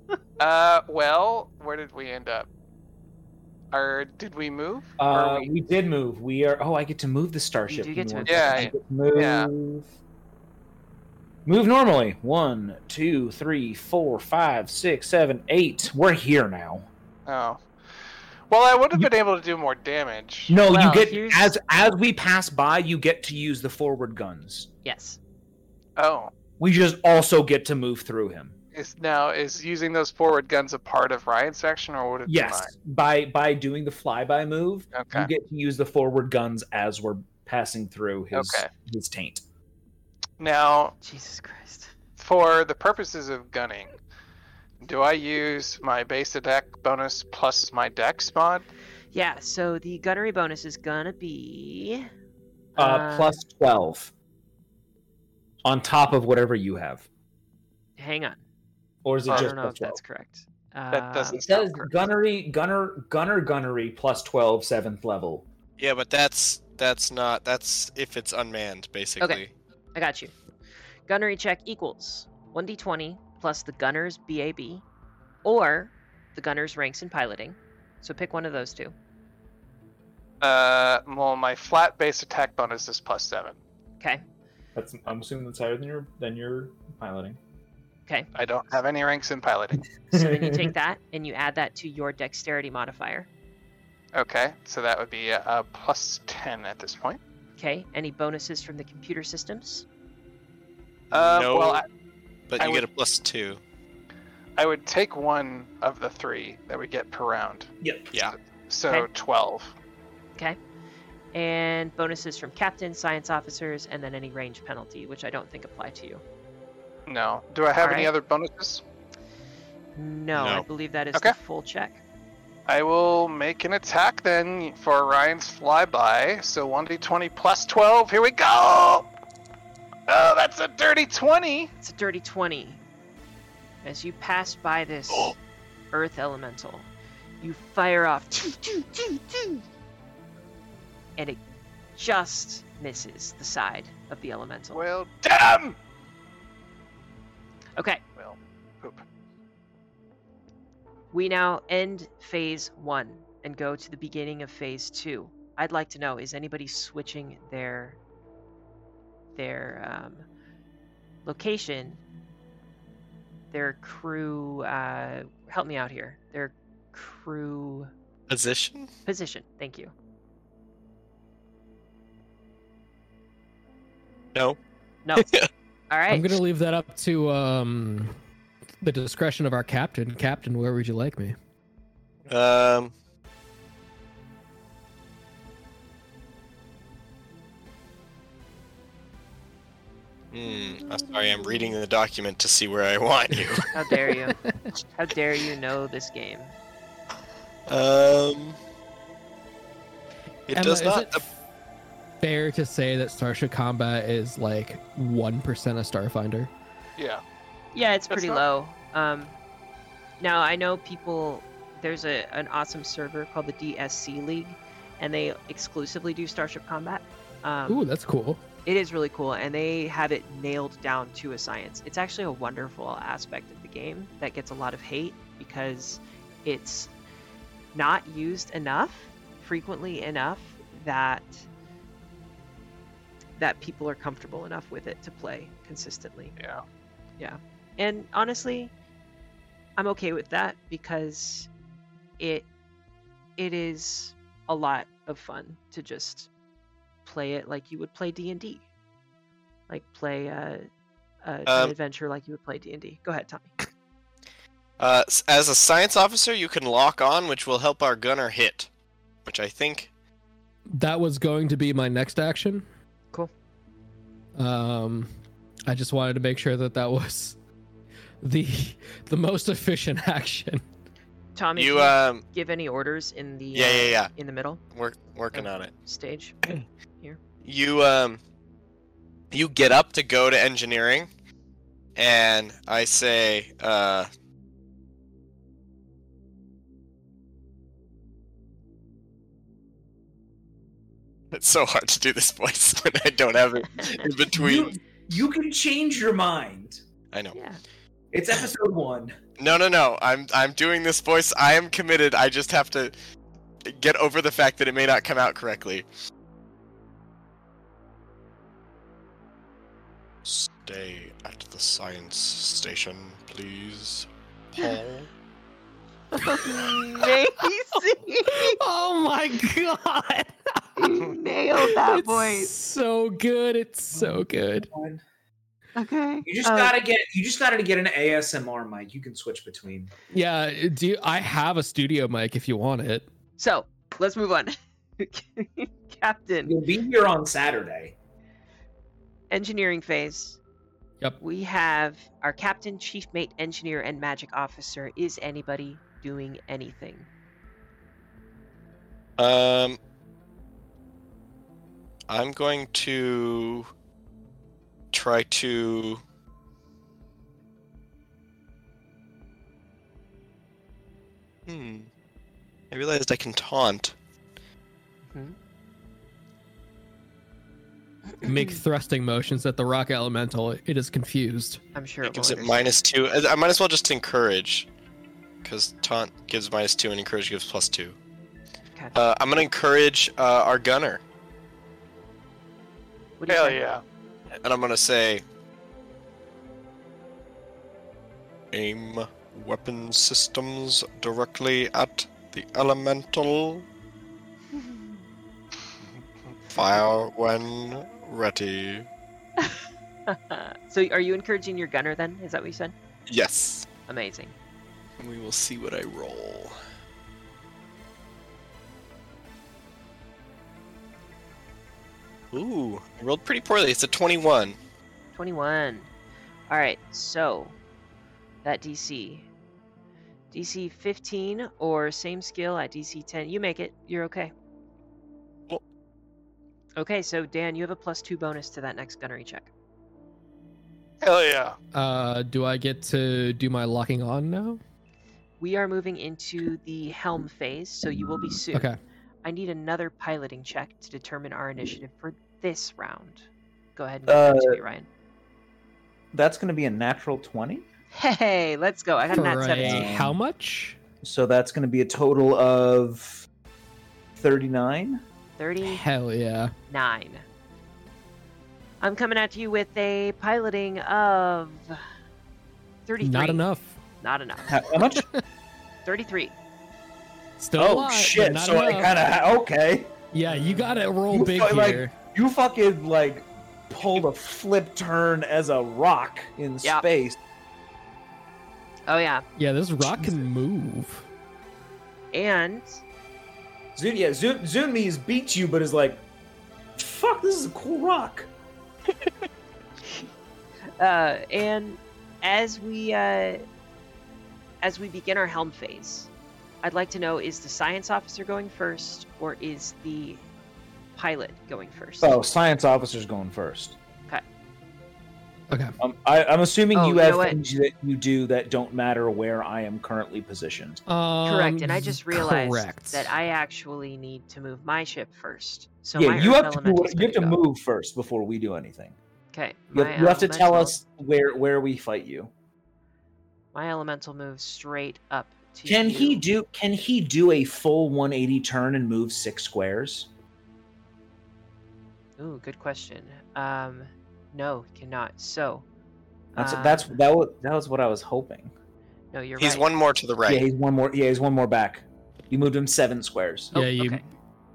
Uh, well, where did we end up? Or did we move? Or Uh, we- we did move. We are. Oh, I get to move the starship. do get to move. Yeah, I get to move. yeah. Move normally. One, two, three, four, five, six, seven, eight. We're here now. Oh. Well, I would have been able to do more damage. No, Well, you get here's- as as we pass by, you get to use the forward guns. Yes. Oh. We just also get to move through him. Is now is using those forward guns a part of Ryan's action, or would it Yes, by by doing the flyby move. Okay. you get to use the forward guns as we're passing through his Okay. his taint. Now, Jesus Christ. for the purposes of gunning, do I use my base attack bonus plus my dex mod? Yeah, so the gunnery bonus is gonna be Uh, plus twelve on top of whatever you have, hang on. Or is it I I just don't know plus if that's correct. Uh, That doesn't It says correct. gunnery, gunner, gunner, gunnery plus 12, seventh level. Yeah, but that's that's not that's if it's unmanned, basically. Okay, I got you. Gunnery check equals 1d20 plus the gunner's BAB or the gunner's ranks in piloting. So pick one of those two. Uh, well, my flat base attack bonus is plus seven. Okay. That's I'm assuming that's higher than your than your piloting. Okay. I don't have any ranks in piloting. So then you take that and you add that to your dexterity modifier. Okay, so that would be a, a plus ten at this point. Okay. Any bonuses from the computer systems? Uh, No. Well, I, But I you would- get a plus two. I would take one of the three that we get per round. Yep. Yeah. So Okay. twelve. Okay. And bonuses from captain, science officers, and then any range penalty, which I don't think apply to you. No. Do I have any Alright. other bonuses? No, I believe that is Okay. the full check. I will make an attack then for Ryan's flyby. So 1d20 plus 12. Here we go! Oh, that's a dirty 20! It's a dirty 20. As you pass by this Oh. earth elemental, you fire off, "Choo, choo, choo, choo," and it just misses the side of the elemental. Well, damn! Okay, Well, poop. we now end phase one and go to the beginning of phase two. I'd like to know: is anybody switching their their um, location, their crew? Uh, help me out here. Their crew Position? position. Thank you. No. No. All right. I'm gonna leave that up to um, the discretion of our captain. Captain, where would you like me? Um. Hmm. I'm sorry, I'm reading the document to see where I want you. How dare you? How dare you know this game? Um. It Emma, does is not. it fair to say that Starship Combat is like one percent of Starfinder? Yeah. Yeah, it's pretty not- low. Um, now I know people. There's a an awesome server called the DSC League, and they exclusively do Starship Combat. Um, Ooh, that's cool. It is really cool, and they have it nailed down to a science. It's actually a wonderful aspect of the game that gets a lot of hate because it's not used enough, frequently enough that that people are comfortable enough with it to play consistently. Yeah. Yeah. And honestly, I'm okay with that because it it is a lot of fun to just play it like you would play D&D. Like play uh, uh, an Um, adventure like you would play D&D. Go ahead, Tommy. Uh, as a science officer, you can lock on, which will help our gunner hit. Which I think. That was going to be my next action. Cool. Um, I just wanted to make sure that that was the the most efficient action. Tommy, You can um, give any orders in the Yeah, uh, yeah, yeah. in the middle work working on it. stage? Here. You um, you get up to go to engineering, and I say, uh, It's so hard to do this voice when I don't have it in between. You, you can change your mind. I know. Yeah. It's episode one. No, no, no. I'm I'm doing this voice. I am committed. I just have to get over the fact that it may not come out correctly. Stay at the science station, please. Paul. Amazing. oh my god! you nailed that it's voice. so good. It's so good. Okay. You just uh, gotta get you just gotta get an ASMR mic. You can switch between. Yeah, do you, I have a studio mic if you want it? So let's move on. Captain, You'll be here on Saturday. engineering phase. Yep. We have our captain, chief mate, engineer, and magic officer. Is anybody doing anything? Um, I'm going to try to. Hmm. I realized I can taunt. Make thrusting motions at the rock elemental. It is confused. I'm sure It it gives it minus two. I I might as well just encourage, because taunt gives minus two and encourage gives plus two. Okay. Uh, I'm gonna encourage uh, our gunner, What do you Hell say? yeah. and I'm gonna say, aim weapon systems directly at the elemental. Fire when ready. so are you encouraging your gunner then? Is that what you said? Yes. Amazing. We will see what I roll. Ooh, I rolled pretty poorly. It's a 21. 21. All right, so that DC. DC 15 or same skill at DC 10. You make it. You're okay. Cool. Okay, so Dan, you have a plus two bonus to that next gunnery check. Hell yeah. Uh, do I get to do my locking on now? We are moving into the helm phase, so you will be soon. Okay. I need another piloting check to determine our initiative for this round. Go ahead and give that to Uh, me, Ryan. That's gonna be a natural twenty. Hey, let's go. I got a For nat 17. how much? So that's gonna be a total of thirty-nine. 30. Hell yeah. 9. I'm coming at you with a piloting of 33. Not enough. Not enough. How, how much? 33. Still a oh lot, shit! not So I kind of okay. Yeah, you gotta roll You big fu- like- here. You fucking like pulled a flip turn as a rock in Yeah. space. Oh, yeah. Yeah, this rock can move. And Zun, yeah, Zun, Zunmi's beats you, but is like, fuck, this is a cool rock. uh, and as we uh, as we begin our helm phase, I'd like to know is the science officer going first or is the pilot going first? Oh, science officer's going first. Okay. Okay. Um, I, I'm assuming Oh, you you know have things that you do that don't matter where I am currently positioned. Correct. And I Um, just realized correct. that I actually need to move my ship first. So yeah, you have to you have to go. move first before we do anything. Okay. You have, you have to tell us where where we fight you. My elemental moves straight up to Can he do can he do a full 180 turn and move six squares? Ooh, good question. Um, no, he cannot. So, That's um, that's that was that was what I was hoping. no, you're He's right. one more to the right. Yeah, he's one more. Yeah, he's one more back. You moved him seven squares. Oh, yeah, you okay.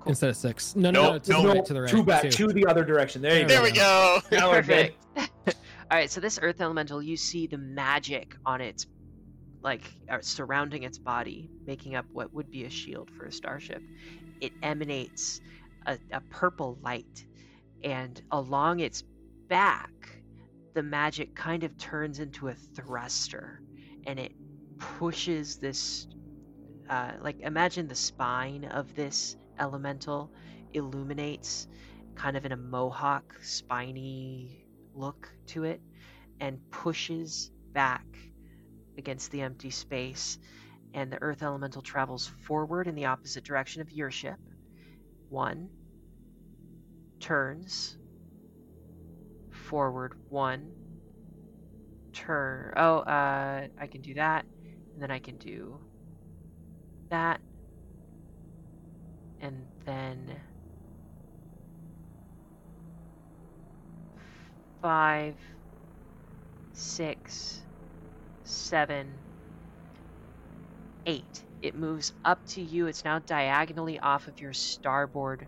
instead of six. No, no, Nope, no, to nope. the right, to the right. two back, two. two the other direction. There you There go. there we go. Now we're good. Perfect. All right, so this earth elemental, you see the magic on its, like, uh, surrounding its body, making up what would be a shield for a starship. It emanates a, a purple light, and along its back, the magic kind of turns into a thruster, and it pushes this, uh, like, imagine the spine of this elemental illuminates kind of in a mohawk, spiny look to it, and pushes back against the empty space. And the earth elemental travels forward in the opposite direction of your ship. One, turns. Forward one. Turn. Oh, uh, I can do that, and then I can do that, and then five, six, seven, eight. It moves up to you. It's now diagonally off of your starboard,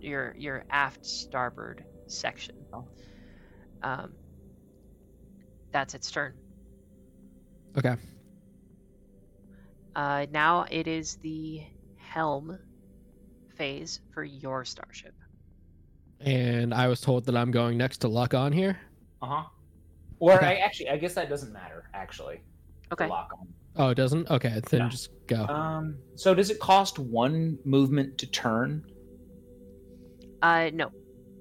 your your aft starboard section. Um, that's its turn. Okay. Uh, now it is the helm phase for your starship. And I was told that I'm going next to lock on here. Uh huh. Or Okay. I actually, I guess that doesn't matter. Actually, Okay. Lock on. Oh, it doesn't? Okay, then No. just go. Um. So does it cost one movement to turn? Uh, no.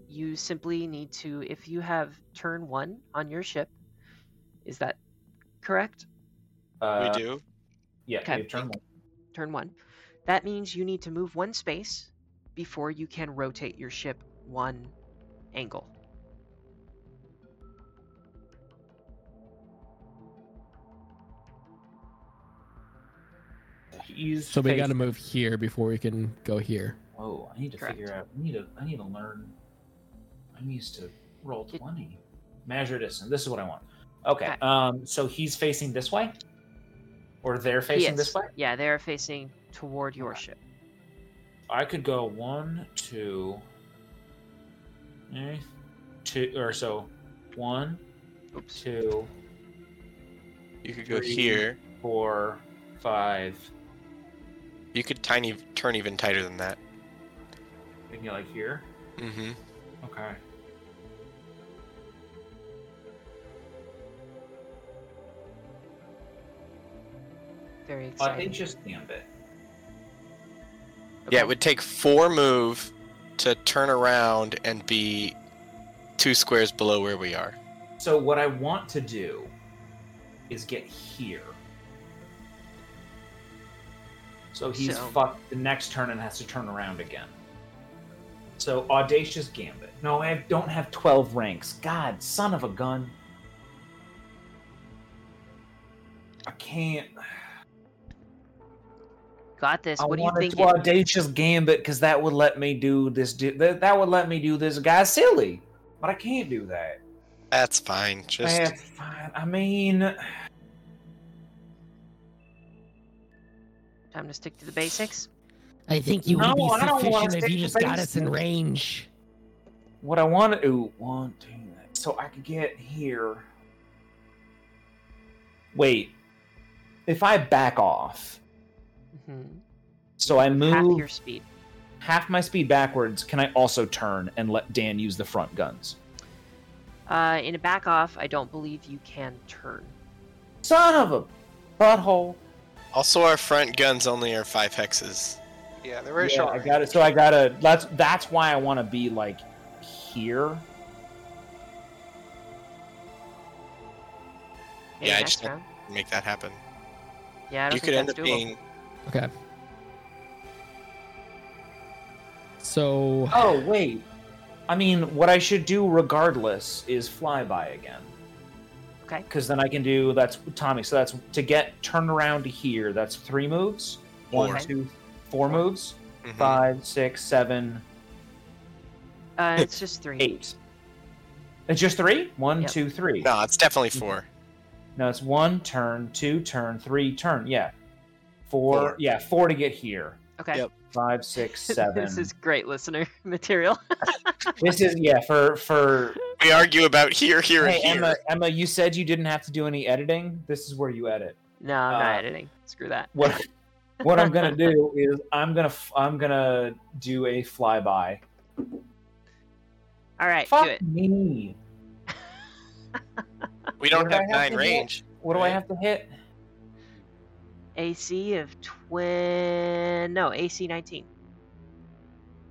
You simply need to, if you have turn one on your ship, is that correct? Uh, we do. Yeah. Okay. turn one. Turn one. That means you need to move one space before you can rotate your ship one angle. He's so we got to move here before we can go here. Oh, I need to Correct. figure out. I need to. I need to learn. I'm used to Roll20. Measure distance. This is what I want. Okay. Okay. Um. So he's facing this way, or they're facing this way. Yeah, they're facing toward your Okay. ship. I could go one, two, eh, two, or so, one, Oops. two, You could go Three. here. four, five. You could tiny turn even tighter than that. Can you like here? Mm-hmm. Okay. Very Uh, exciting. Audacious Gambit. Yeah, it would take four move to turn around and be two squares below where we are. So what I want to do is get here. So he's So- fucked the next turn and has to turn around again. So audacious gambit. No, I don't have twelve ranks. God, son of a gun. I can't. Got this. I What do you think? to audacious gambit because that would let me do this. Do, that, that would let me do this guy silly, but I can't do that. That's fine. Just That's fine. I mean, Time to stick to the basics. I think you No, would be wanna sufficient if you just got us in range. what I want to do, one, two, so I could get here. Wait, if I back off, hmm so I move Half move your speed. half my speed backwards, can I also turn and let Dan use the front guns? Uh, in a back off, I don't believe you can turn. Son of a butthole! Also our front guns only are five hexes. Yeah, they're very Yeah, short. I got it. So I gotta. That's that's why I want to be like here. Maybe Yeah, I next just- round. Make that happen. Yeah, I don't You think could end up doable. being Okay. So Oh wait, I mean, what I should do regardless is flyby again. Okay. Because then I can do that's Tommy. So that's to get turned around to here. That's three moves. One, Four. two, four moves. Mhm. Five, six, seven, Uh, it's just three. eight. It's just three. One, Yep. two, three. No, it's definitely four. No, it's one turn, two turn, three turn. Yeah, four. Four. Yeah, four to get here. Okay. Yep. Five, six, seven. this is great listener material. This is yeah for for. We argue about here, here, Hey and here. Emma, Emma, you said you didn't have to do any editing. This is where you edit. no, I'm not Uh, editing. Screw that. What what I'm gonna do is I'm gonna I'm gonna do a flyby. All right, Fuck do it. me. we don't what have have nine to do? range. What do I have to hit? AC of twin. No, AC 19.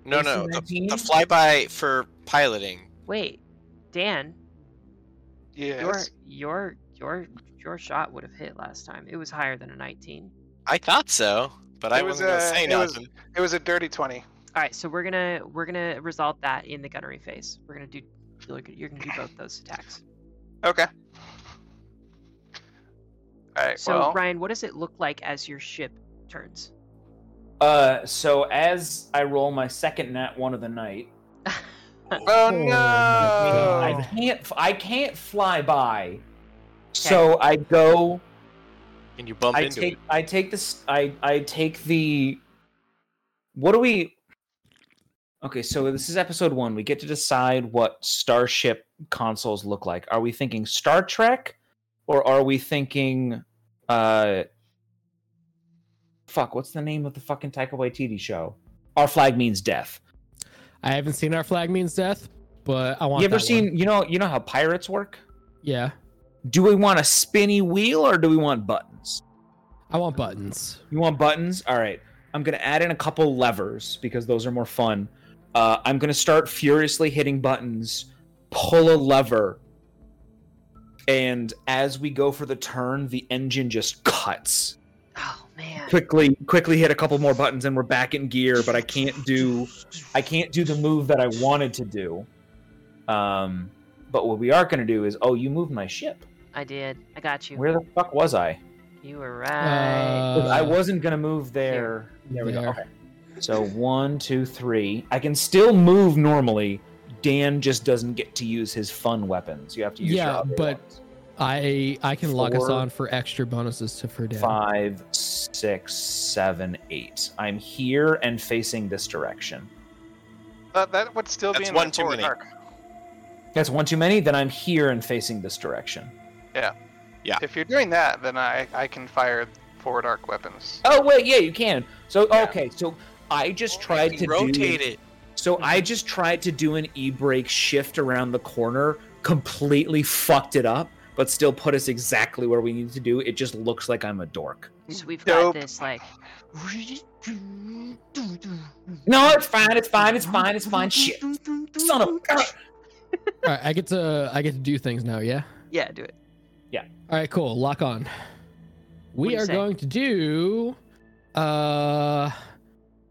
No, AC no. The, 19? the flyby for piloting. Wait, Dan, Yes. your your your your shot would have hit last time. It was higher than a 19. I thought so, but I It was, wasn't gonna uh, say it was- nothing. It was a dirty 20. All right, so we're gonna we're gonna resolve that in the gunnery phase. We're gonna do you're gonna do both those attacks. Okay. All right. So well, Ryan, what does it look like as your ship turns? Uh, so as I roll my second nat one of the night, oh Oh no! my I can't I can't fly by. So I go And you bump I into take it. I take this I I take the what do we Okay, so this is episode 1. We get to decide what starship consoles look like. Are we thinking Star Trek or are we thinking uh fuck, what's the name of the fucking Taika Waititi show? Our flag means death. I haven't seen our flag means death, but I want. You ever seen one. you know you know how pirates work? Yeah, Do we want a spinny wheel or do we want buttons? I want buttons. You want buttons? All right. I'm going to add in a couple levers because those are more fun. Uh, I'm going to start furiously hitting buttons, pull a lever, and as we go for the turn, the engine just cuts. Oh man. Quickly, quickly hit a couple more buttons, and we're back in gear. But I can't do, I can't do the move that I wanted to do. Um, but what we are going to do is, oh, you moved my ship. I did. I got you. Where the fuck was I? You were right. 'Cause I Uh, wasn't gonna move there. There we go. Okay. So one, two, three. I can still move normally. Dan just doesn't get to use his fun weapons. You have to use your Yeah, other but- ones. I I can lock us on for extra bonuses to for Dan. five, six, seven, eight. I'm here and facing this direction. That, that would still be in one the too many. arc. That's one too many. Then I'm here and facing this direction. Yeah. Yeah. If you're doing that, then I I can fire forward arc weapons. Oh wait, yeah, you can. So Yeah. okay, so I just tried to rotate do, it. So I just tried to do an e-brake shift around the corner, completely fucked it up, but still put us exactly where we need to do. It just looks like I'm a dork. So we've Dope. got this like. No, it's fine, it's fine, it's fine, it's fine. Shit. Son of a All right, I get to I get to do things now. Yeah. Yeah, do it. Yeah. All right, cool. Lock on. We are say? going to do uh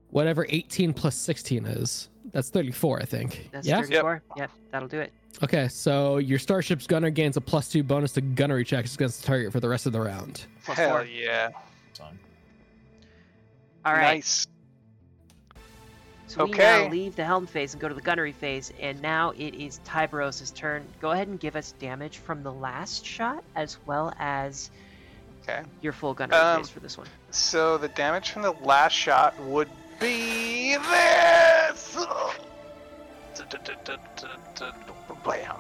whatever 18 plus 16 is. That's 34, I think. That's yeah. 34. Yep. that'll do it. Okay, so your starship's gunner gains a plus two bonus to gunnery checks against the target for the rest of the round. Plus Hell four. yeah! All right. Nice. So we now leave the helm phase and go to the gunnery phase, and now it is Tiberos' turn. Go ahead and give us damage from the last shot, as well as Okay. your full gunnery Um, phase for this one. So the damage from the last shot would be this. Bam.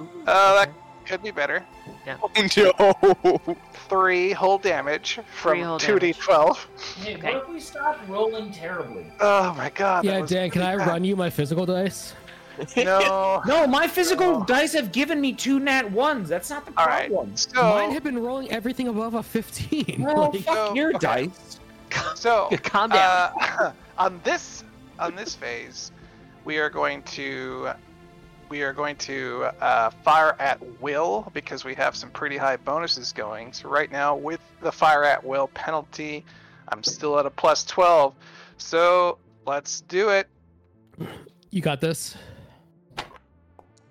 Ooh, Uh, that could be better. no. Three whole damage from Three whole two d twelve. Hey, Okay. what if we stop rolling terribly? Oh my god. that yeah, was Dan, can I pretty bad. run you my physical dice? No. No, my physical dice have given me two nat ones. That's not the All right. problem. So Mine have been rolling everything above a 15. Well, Like- fuck so- your okay. dice. So Calm down. uh, on this on this phase, we are going to we are going to uh, fire at will because we have some pretty high bonuses going. So right now, with the fire at will penalty, I'm still at a plus twelve. So let's do it. you got this.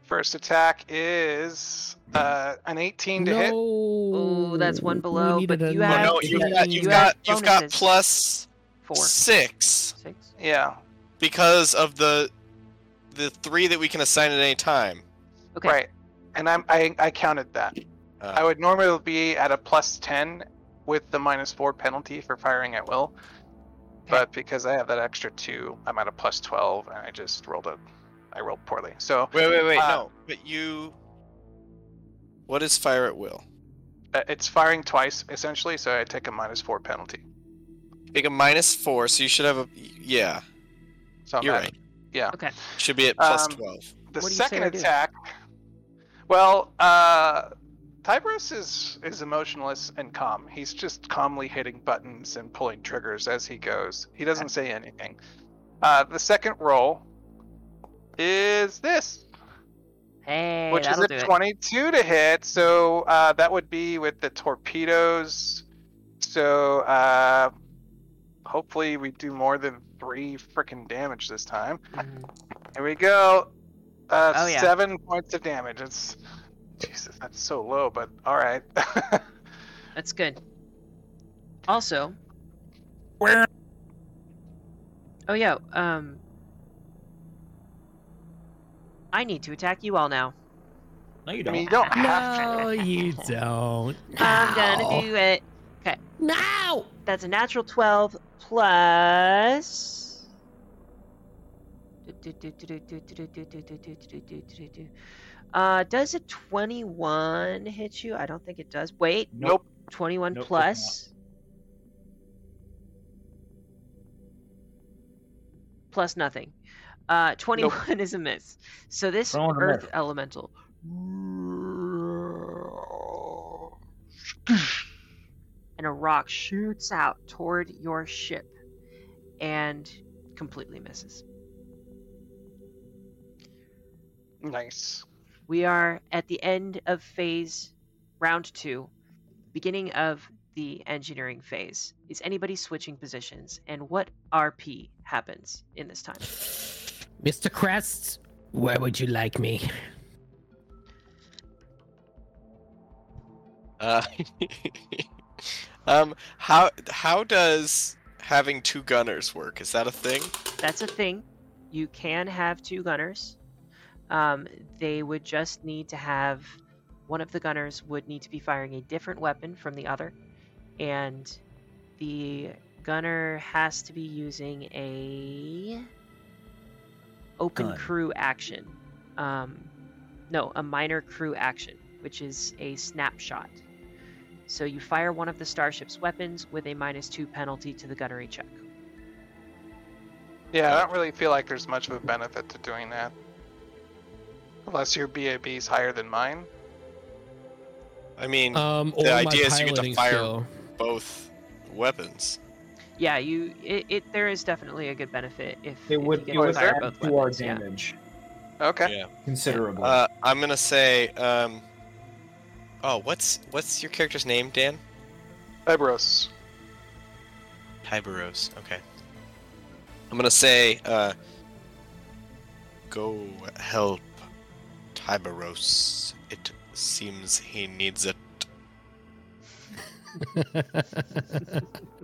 First attack is uh, an 18 to no. hit. Ooh, that's one below, needed but you Oh, have- no, you you've got you you've have got you've got. plus Four. six Six. Yeah, because of the the three that we can assign at any time. Okay. right. And I'm I, I counted that. Uh, I would normally be at a plus 10 with the minus 4 penalty for firing at will. Okay. But because I have that extra 2, I'm at a plus 12 and I just rolled a I rolled poorly. So wait, wait, wait, uh, no. But you. What is fire at will? uh, it's firing twice essentially, so I take a minus 4 penalty. Take a minus four, so you should have a yeah. So I'm You're at- right. Yeah. Okay. Should be at plus Um, twelve. The What do you say second attack Well, uh Tybros is is emotionless and calm. He's just calmly hitting buttons and pulling triggers as he goes. He doesn't say anything. Uh the second roll is this. Hey, which is a do it. 22 to hit. So uh, that would be with the torpedoes. So uh, hopefully we do more than three freaking damage this time. Mhm. Here we go. Uh, Oh, yeah. seven points of damage. It's Jesus, that's so low, but all right. That's good. Also, Where? oh yeah, um, I need to attack you all now. No, you don't. mean, you don't No, you don't. I'm gonna do it. Okay. Now. That's a natural 12 plus. Uh, does a 21 hit you? I don't think it does. Wait, Nope. 21 Nope, plus. Plus nothing. Uh, 21 is a miss. So this Throwing earth elemental. And a rock shoots out toward your ship and completely misses. Nice. We are at the end of phase round two, beginning of the engineering phase. Is anybody switching positions? And what RP happens in this time? Mr. Crest, where would you like me? Uh, um, how how does having two gunners work? Is that a thing? That's a thing. You can have two gunners. Um, they would just need to have one of the gunners would need to be firing a different weapon from the other, and the gunner has to be using a open Gun. crew action. Um, no, a minor crew action, which is a snapshot. So you fire one of the starship's weapons with a minus two penalty to the gunnery check. Yeah, I don't really feel like there's much of a benefit to doing that. Unless your BAB is higher than mine. I mean, Um, The idea is you get to fire- skill. both weapons. Yeah, you it, it there is definitely a good benefit if, It if would, you it get would add both to our weapons. Yeah. damage Okay. Yeah. considerably. Uh, I'm gonna say, um, oh, what's what's your character's name, Dan? Ibros. Tiberos. Okay. I'm gonna say, uh, go help Tiberos. It seems he needs it.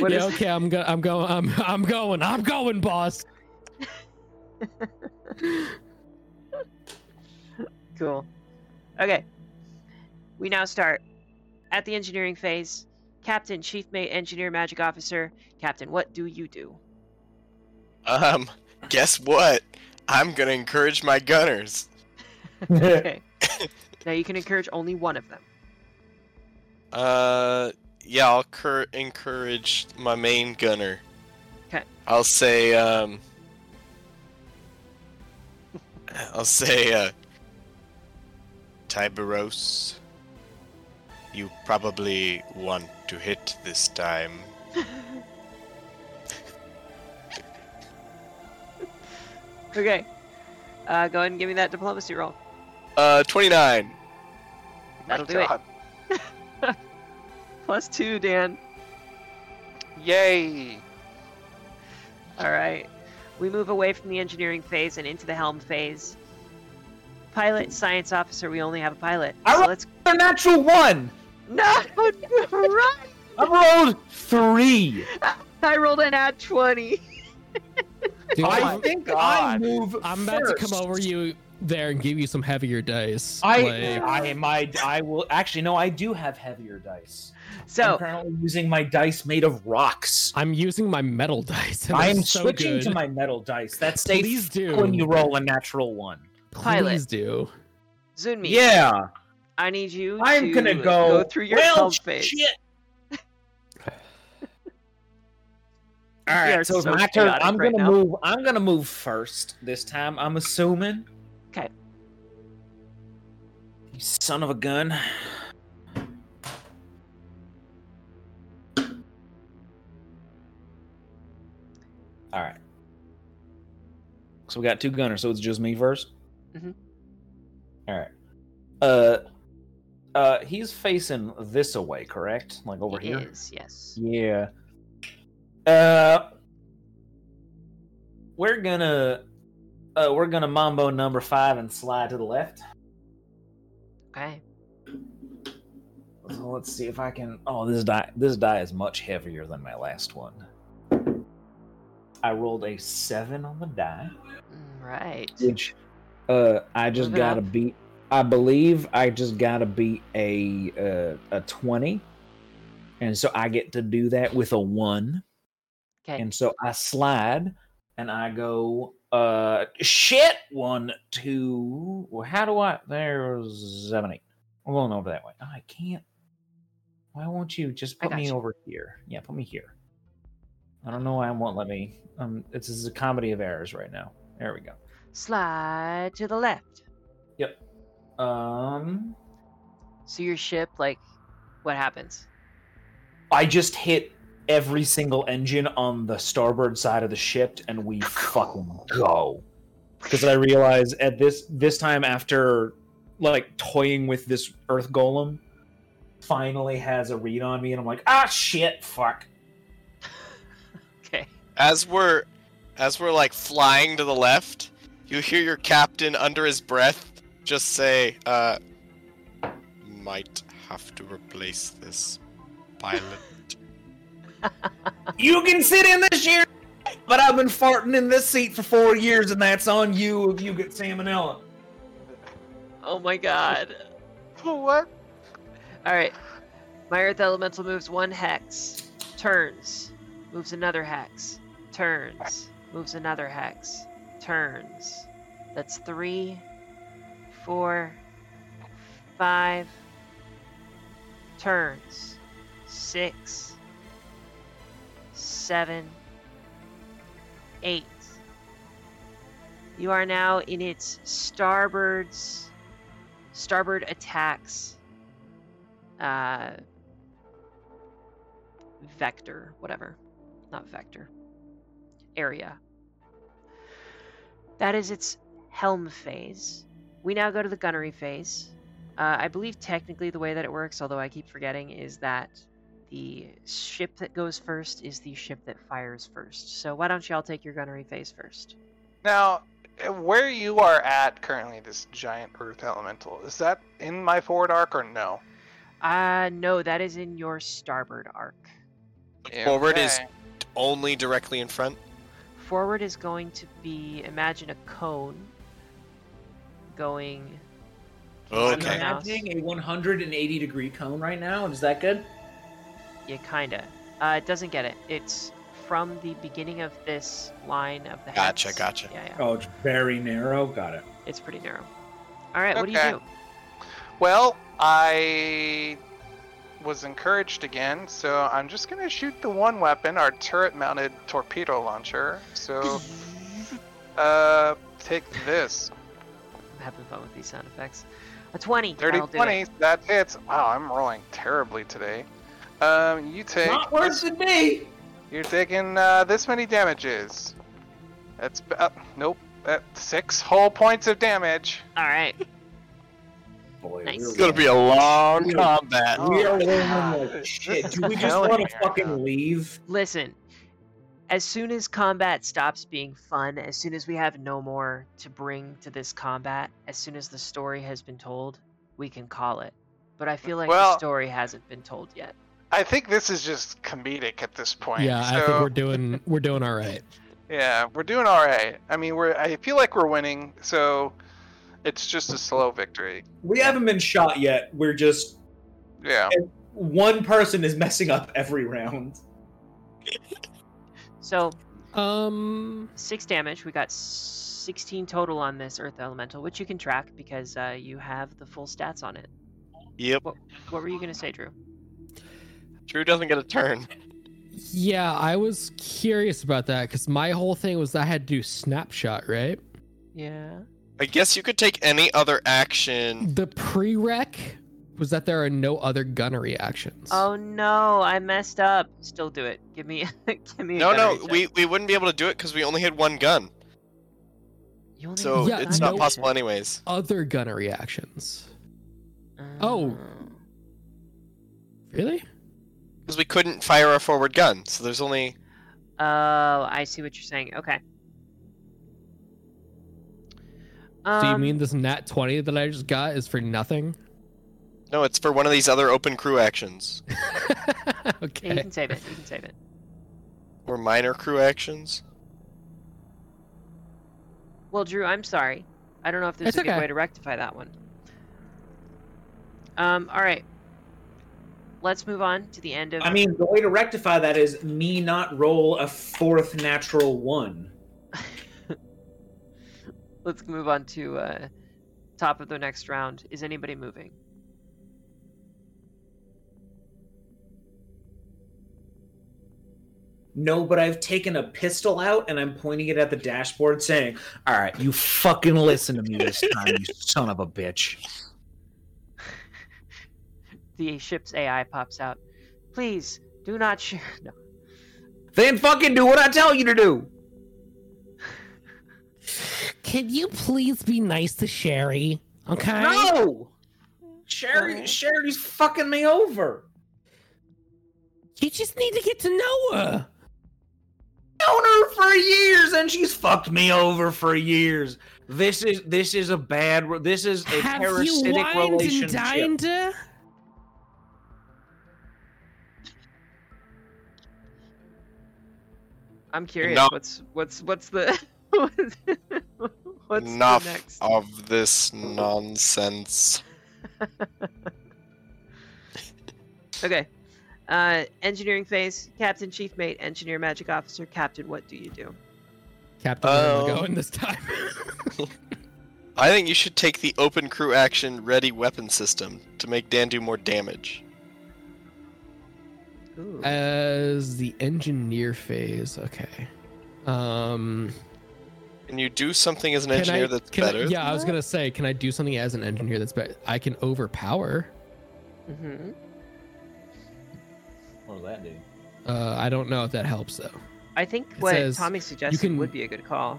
What yeah, is- okay, I'm go- I'm going I'm I'm going. I'm going, boss. Cool. Okay. We now start at the engineering phase. Captain, Chief Mate, Engineer, Magic Officer. Captain, what do you do? Um, guess what? I'm gonna encourage my gunners. Okay. now you can encourage only one of them. Uh, yeah, I'll cur- encourage my main gunner. 'Kay. I'll say, um, I'll say, uh, Tiberos, you probably want to hit this time. Okay. Uh, go ahead and give me that diplomacy roll. Uh, 29. That'll My do it. God. Plus two, Dan. Yay! All right. We move away from the engineering phase and into the helm phase. Pilot, science officer, we only have a pilot. I So let's. a natural one. No! right! I rolled three. I rolled an at 20. Dude, I I'm, think I move. I'm about to come over you there and give you some heavier dice. I, Like, I, my, I will actually no. I do have heavier dice. I'm So, currently using my dice made of rocks. I'm using my metal dice. I am so switching good. to my metal dice. That stays Please do. when you roll a natural one. Pilot. Please do. Zunmi, Yeah, I need you I'm to gonna go. through your well, helm phase. shit. All We are right, so it's so my turn. I'm gonna now. move. I'm gonna move first this time. I'm assuming. You son of a gun. All right. So we got two gunners. So it's just me 1st Mhm. All right. Uh, uh, he's facing this away, correct? Like over It here. is, yes. Yeah. Uh, we're gonna uh, we're gonna mambo number five and slide to the left. Okay. So let's see if I can. Oh, this die this die is much heavier than my last one. I rolled a seven on the die, Right. which uh I just Moving gotta beat. I believe I just gotta beat a uh, a twenty, and so I get to do that with a one. Okay. And so I slide and I go, uh, shit, one, two. Well, how do I? There's seven, eight. I'm going over that way. Oh, I can't. Why won't you just put me you. over here? Yeah, put me here. I don't know why it won't let me. Um, it's, this is a comedy of errors right now. There we go. Slide to the left. Yep. Um, So your ship, like, what happens? I just hit every single engine on the starboard side of the ship, and we fucking go. Because I realize at this this time after like toying with this Earth Golem, finally has a read on me, and I'm like, ah, shit, fuck. Okay. As we're as we're like flying to the left, you hear your captain under his breath just say, uh might have to replace this pilot. You can sit in this year, but I've been farting in this seat for four years, and that's on you if you get salmonella. Oh my god. What? All right. My Earth Elemental moves one hex, turns, moves another hex, turns, moves another hex, turns. That's three, four, five, turns, six, seven, eight. You are now in its starboards starboard attacks uh vector whatever not vector area. That is its helm phase. We now go to the gunnery phase. Uh, i believe technically the way that it works although i keep forgetting is that the ship that goes first is the ship that fires first so why don't y'all take your gunnery phase first Now, uh, where you are at currently, this giant Earth Elemental, is that in my forward arc or no? uh no that is in your starboard arc Forward is only directly in front. Forward is going to be imagine a cone going. Okay. I'm mouse. imagining a 180 degree cone right now. Is that good? Yeah, kinda. Uh, it doesn't get it. It's from the beginning of this line of the. Gotcha, hex. gotcha. Yeah, yeah. Oh, it's very narrow. Got it. It's pretty narrow. All right, what do Okay. you do? Well, I was encouraged again, so I'm just gonna shoot the one weapon, our turret-mounted torpedo launcher. So, uh, take this. I'm having fun with these sound effects. A twenty. Dirty that'll do it. 20, that hits. Wow, I'm rolling terribly today. Um, you take. Not worse than me. You're taking uh, this many damages. That's uh, nope. That six whole points of damage. All right. Boy, Nice. It's gonna be a long Yeah. combat. We are Oh, rolling God. like shit. Do we just want to right fucking leave? Listen. As soon as combat stops being fun, as soon as we have no more to bring to this combat, as soon as the story has been told, we can call it. But I feel like Well- the story hasn't been told yet. I think this is just comedic at this point. Yeah, I think we're doing we're doing all right. Yeah, we're doing all right. I mean, we're. I feel like we're winning, so it's just a slow victory. We haven't been shot yet. We're just Yeah. one person is messing up every round. So, Um, six damage. We got 16 total on this Earth Elemental, which you can track because uh, you have the full stats on it. Yep. What were you going to say, Drew? Drew doesn't get a turn. yeah, I was curious about that because my whole thing was I had to do snapshot, right? Yeah. I guess you could take any other action. The prereq was that there are no other gunnery actions. Oh no, I messed up. Still do it. Give me, give me. a No, no, check. we, we wouldn't be able to do it because we only had one gun. You only So have Yeah, it's no- not possible anyways. Other gunnery actions. Oh. Oh. Really? Because we couldn't fire a forward gun. So there's only Oh, I see what you're saying. Okay. Do you Um, mean this nat 20 that I just got is for nothing? No, it's for one of these other open crew actions yeah, you can save it. You can save it. or minor crew actions. Well, Drew, I'm sorry. I don't know if there's It's a good okay. way to rectify that one. Um. All right. Let's move on to the end of. I mean, the way to rectify that is me not roll a fourth natural one. let's move on to uh, top of the next round. Is anybody moving? No, but I've taken a pistol out and I'm pointing it at the dashboard saying, All right, you fucking listen to me this time, you son of a bitch. The ship's AI pops out. Please do not share. No. Then fucking do what I tell you to do. Can you please be nice to Sherry? Okay. No! Sherry, Sherry's fucking me over. You just need to get to know her. known her for years and she's fucked me over for years. This is this is a bad this is a Have you parasitic and relationship. dined her? I'm curious. Enough. What's what's what's the what's Enough the next? of this nonsense. Okay. Uh, engineering phase, Captain, Chief Mate, Engineer, Magic Officer, Captain. What do you do? Captain, where am I Um, going this time? I think you should take the open crew action ready weapon system to make Dan do more damage. Ooh. As the engineer phase, okay. Um, Can you do something as an engineer I- that's can I- better? yeah, I was gonna say, can I do something as an engineer that's better? I can overpower. Mm-hmm. What does that do? Uh, I don't know if that helps though. I think It what says Tommy suggested can- would be a good call.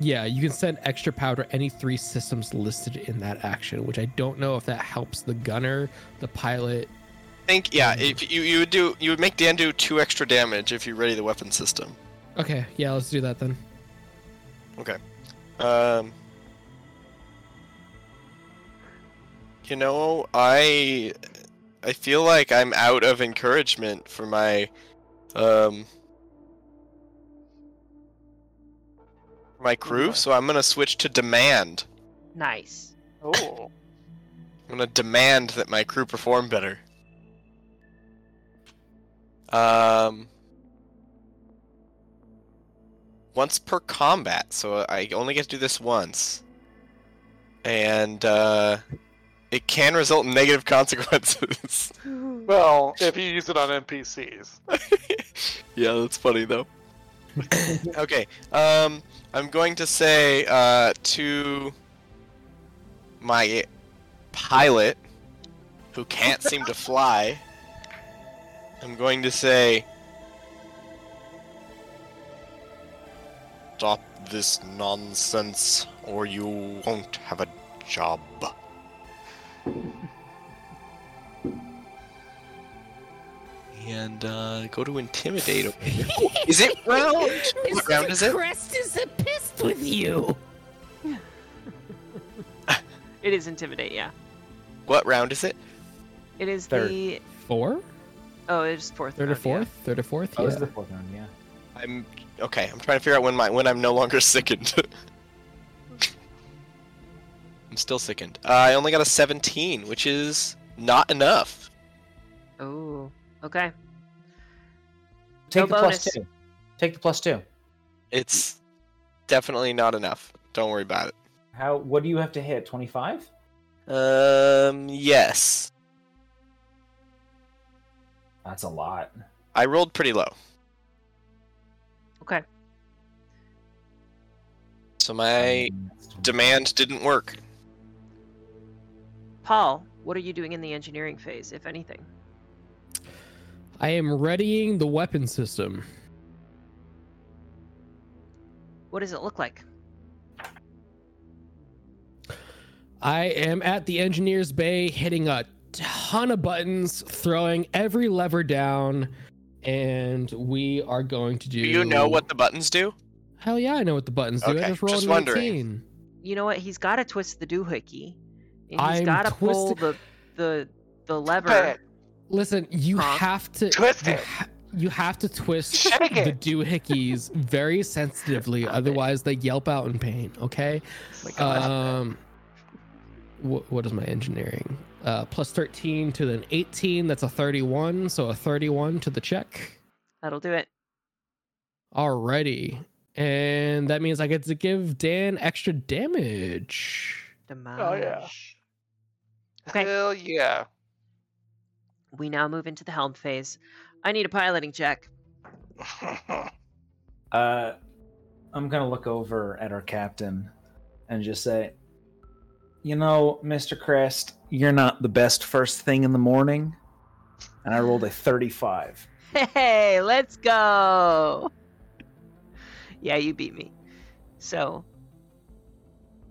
Yeah, you can send extra power to any three systems listed in that action, which I don't know if that helps the gunner, the pilot. I think yeah, if you you would do you would make Dan do two extra damage if you ready the weapon system. Okay, yeah, let's do that then. Okay. Um. You know, I I feel like I'm out of encouragement for my um my crew, so I'm gonna switch to demand. Nice. Oh. I'm gonna demand that my crew perform better. Um, once per combat, so I only get to do this once, and uh, it can result in negative consequences. Well, if you use it on NPCs. yeah, that's funny though. okay, um, I'm going to say uh, to my pilot, who can't seem to fly, I'm going to say, Stop this nonsense, or you won't have a job. And uh, go to intimidate. over here. Is it round? What round is it? Crest is pissed with you. It is intimidate. Yeah. What round is it? It is Third. the. Four, Oh, it is fourth. third or round, yeah. fourth, third or fourth. Oh, yeah. this is the fourth round, yeah. I'm okay. I'm trying to figure out when my when I'm no longer sickened. I'm still sickened. Uh, I only got a 17, which is not enough. Oh. Okay. Take No the bonus. two. Take the plus two. It's definitely not enough. Don't worry about it. How? What do you have to hit? Twenty five. Um, yes, That's a lot. I rolled pretty low, Okay. so my that's 25. demand didn't work. Paul, what are you doing in the engineering phase, if anything? I am readying the weapon system. What does it look like? I am at the engineer's bay hitting a ton of buttons, throwing every lever down, and we are going to do. Do you know what the buttons do? Hell yeah, I know what the buttons do. I just rolled just a wondering. You know what? He's got to twist the doohickey. And he's I'm got to pull the the the lever. Listen, you Huh? have to Twist you it. ha- you have to twist Shake the it. doohickeys very sensitively, otherwise they yelp out in pain. Okay. Oh my God. Um, what, what is my engineering? Uh, plus 13 to an 18. That's a 31. So a 31 to the check. That'll do it. Alrighty. And that means I get to give Dan extra damage. Damage. Oh, yeah. Okay. Hell yeah. We now move into the helm phase. I need a piloting check. Uh, I'm gonna look over at our captain and just say, "You know, Mister Crest, you're not the best first thing in the morning." And I rolled a 35. Hey, let's go. Yeah, you beat me. So,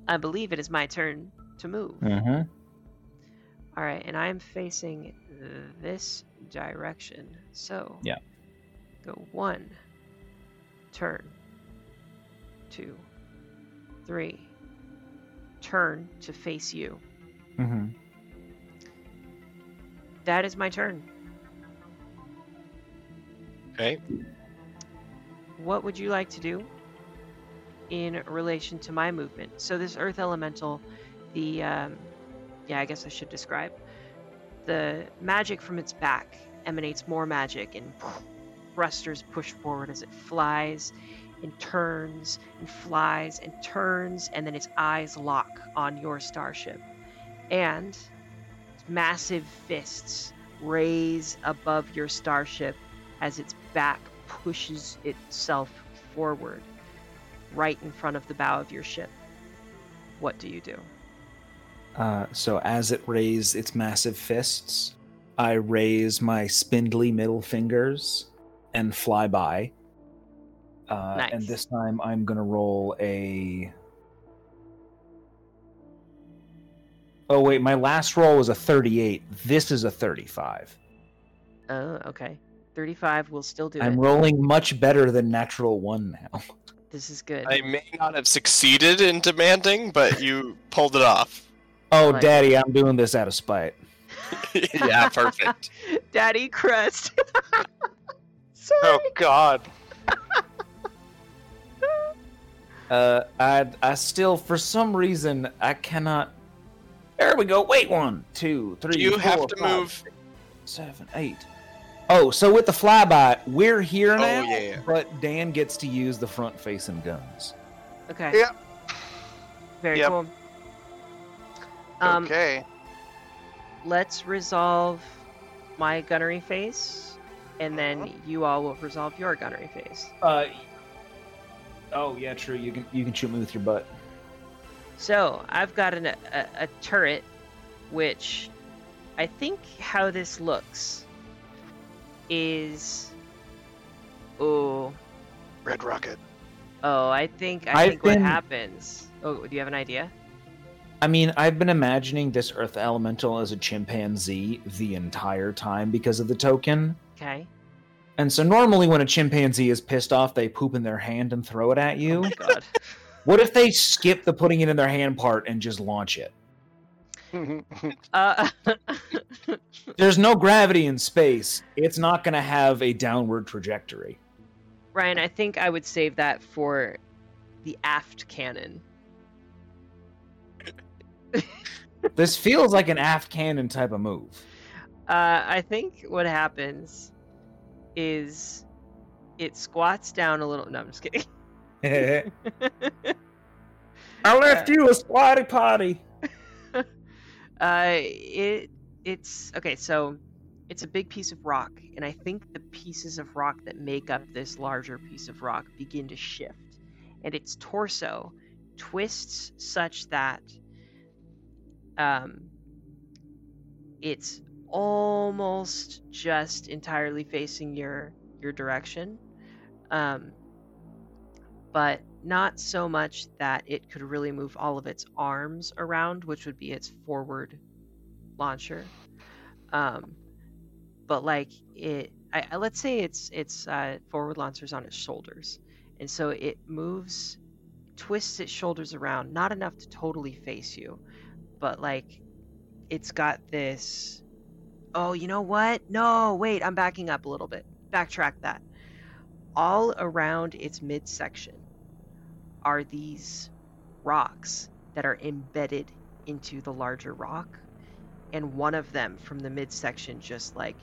I believe it is my turn to move. Mm-hmm. All right, and I'm facing this direction. So, Yeah. Go one, turn, two, three, turn to face you. Mm-hmm. That is my turn. Okay. What would you like to do in relation to my movement? So this earth elemental, the um, yeah, I guess I should describe the magic from its back emanates more magic, and thrusters push forward as it flies and turns and flies and turns, and then its eyes lock on your starship, and massive fists raise above your starship as its back pushes itself forward right in front of the bow of your ship. What do you do? Uh, so as it raises its massive fists, I raise my spindly middle fingers and fly by. Uh, And this time I'm gonna roll a. Oh wait, my last roll was a 38. This is a 35. Oh, okay. 35 will still do it. I'm it. rolling much better than natural one now. This is good. I may not have succeeded in demanding, but you pulled it off. Oh, Like- daddy, I'm doing this out of spite. yeah, perfect. Daddy Crest. Sorry. oh God. Uh, I I still for some reason I cannot. There we go. Wait, one, two, three. Do you have to five, move? six, seven, eight. Oh, so with the flyby, we're here Oh, now. yeah, yeah. But Dan gets to use the front-facing guns. Okay. Yeah. Very Yep. cool. Um, okay. let's resolve my gunnery phase, and then Uh-huh. you all will resolve your gunnery phase. Uh. Oh yeah, true. You can you can shoot me with your butt. So I've got an, a, a turret, which I think how this looks is. Oh, Red Rocket. oh! I think I I've think what happens. Oh, do you have an idea? I mean, I've been imagining this Earth Elemental as a chimpanzee the entire time because of the token. Okay. And so normally when a chimpanzee is pissed off, they poop in their hand and throw it at you. Oh you. my god. What if they skip the putting it in their hand part and just launch it? Uh, There's no gravity in space. It's not going to have a downward trajectory. Ryan, I think I would save that for the aft cannon. This feels like an aft cannon type of move. Uh, I think what happens is it squats down a little. No, I'm just kidding. I left you a squatty potty. uh, it it's okay. So it's a big piece of rock, and I think the pieces of rock that make up this larger piece of rock begin to shift, and its torso twists such that um, it's almost just entirely facing your your direction, um, but not so much that it could really move all of its arms around, which would be its forward launcher. Um, but like it I, I, let's say it's it's uh, forward launchers on its shoulders, and so it moves, twists its shoulders around, not enough to totally face you, but like it's got this. Oh, you know what? No, wait, I'm backing up a little bit. Backtrack that. All around its midsection are these rocks that are embedded into the larger rock, and one of them from the midsection just like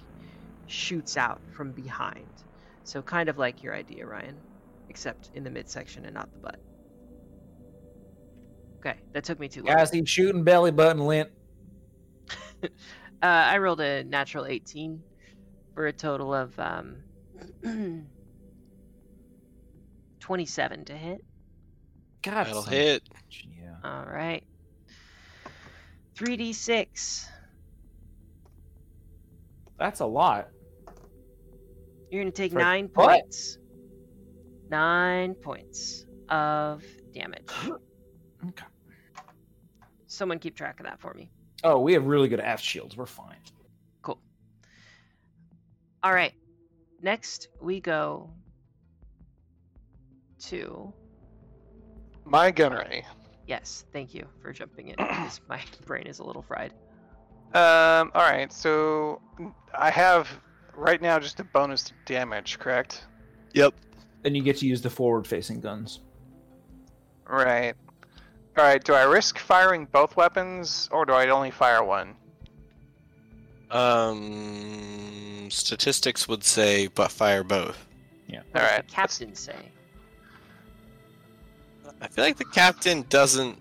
shoots out from behind. So kind of like your idea, Ryan, except in the midsection and not the butt. Okay, that took me too long. Guys, he's shooting belly button lint. uh, I rolled a natural 18 for a total of um, 27 to hit. God, That'll son. hit. Yeah. All right. 3d6. That's a lot. You're going to take For nine what? points. Nine points of damage. Okay. Someone keep track of that for me. Oh, we have really good aft shields. We're fine. Cool. All right. Next, we go to. My gunnery. Yes, thank you for jumping in because my brain is a little fried. Um. All right. So I have right now just a bonus to damage, correct? Yep. And you get to use the forward-facing guns. Right. All right. Do I risk firing both weapons, or do I only fire one? Um, statistics would say, but fire both. Yeah. All right. does right. the captain say? I feel like the captain doesn't.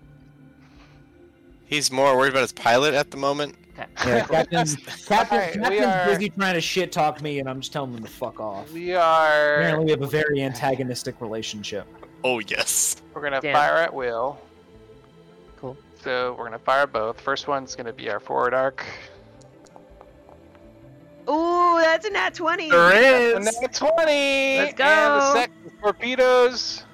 He's more worried about his pilot at the moment. Okay. Yeah, Captain's, Captain, Alright, we Captain's are- busy trying to shit talk me, and I'm just telling him to fuck off. We are. Apparently, we have a very antagonistic relationship. Oh yes. We're gonna Damn. fire at will. Cool. So we're gonna fire both. First one's gonna be our forward arc. Ooh, that's a nat 20. And then a 20! Let's go. And the second torpedoes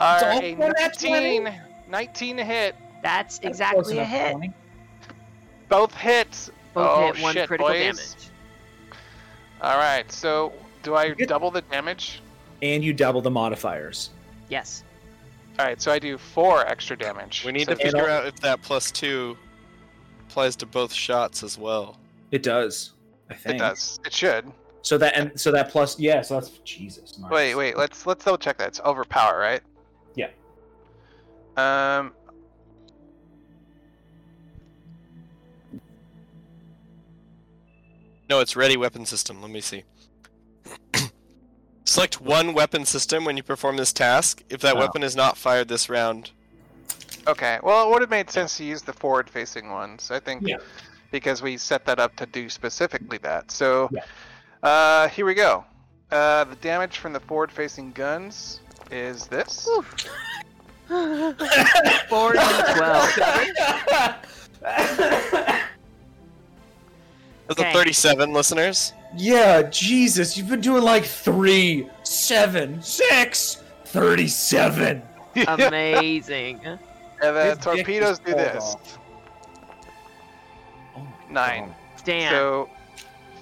are a 19. 19 to hit. That's That's exactly close a hit. Tony. Both hits. Both oh, hit, one shit, critical boys. damage. Alright, so do I double the damage? And you double the modifiers. Yes. Alright, so I do four extra damage. We need So to figure all- out if that plus two applies to both shots as well. It does. I think It does. It should. So that and so that plus yeah. So that's Jesus. nice. Wait, wait. Let's let's double check that. It's overpower, right? Yeah. Um. No, it's ready weapon system. Let me see. Select one weapon system when you perform this task. If that Oh. weapon is not fired this round, Okay. Well, it would have made sense to use the forward-facing ones. I think Yeah. because we set that up to do specifically that. So, Yeah. uh, here we go. Uh, the damage from the forward-facing guns is this. Four d twelve. that's Okay. a 37, listeners. yeah, Jesus, you've been doing like three, seven, six, thirty-seven. Amazing. And the His dick torpedoes just do falls this. off. Oh my Nine. God. Damn. So,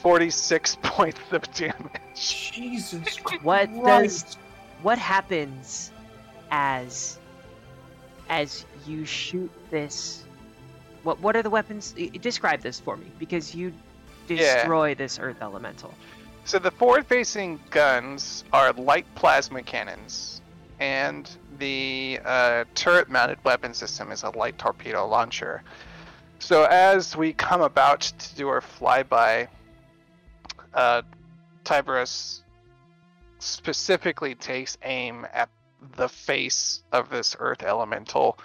46 points of damage. Jesus What Christ. does what happens as as you shoot this what what are the weapons describe this for me because you Yeah. destroy this earth elemental So the forward-facing guns are light plasma cannons, and the uh, turret-mounted weapon system is a light torpedo launcher. So as we come about to do our flyby, uh, Tiberius specifically takes aim at the face of this earth elemental,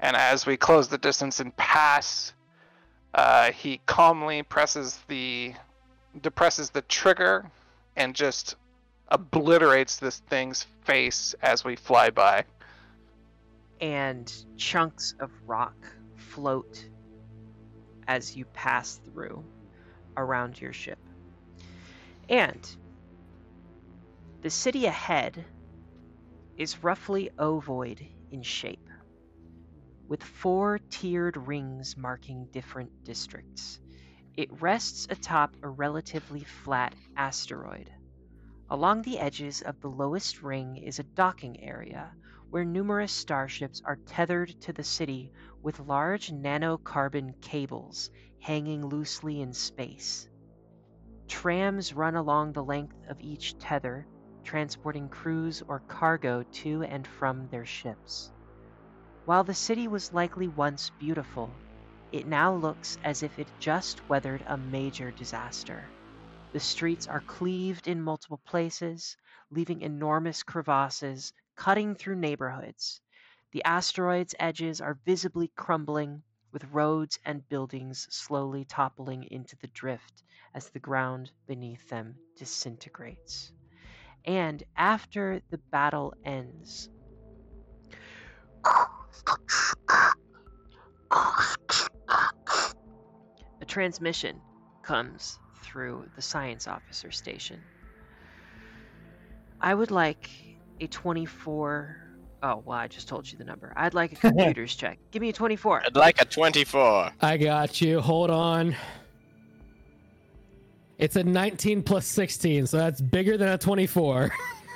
and as we close the distance and pass, uh, he calmly presses the depresses the trigger and just obliterates this thing's face as we fly by. and chunks of rock float as you pass through around your ship. And the city ahead is roughly ovoid in shape, with four tiered rings marking different districts. It rests atop a relatively flat asteroid. Along the edges of the lowest ring is a docking area where numerous starships are tethered to the city with large nanocarbon cables hanging loosely in space. Trams run along the length of each tether, transporting crews or cargo to and from their ships. While the city was likely once beautiful, it now looks as if it just weathered a major disaster. The streets are cleaved in multiple places, leaving enormous crevasses cutting through neighborhoods. The asteroid's edges are visibly crumbling, with roads and buildings slowly toppling into the drift as the ground beneath them disintegrates. And after the battle ends, a transmission comes through the science officer station. I would like a 24. Oh, well, I just told you the number. I'd like a computer's check. Give me a 24. I'd like a 24. I got you. Hold on. It's a 19 plus 16, so that's bigger than a 24.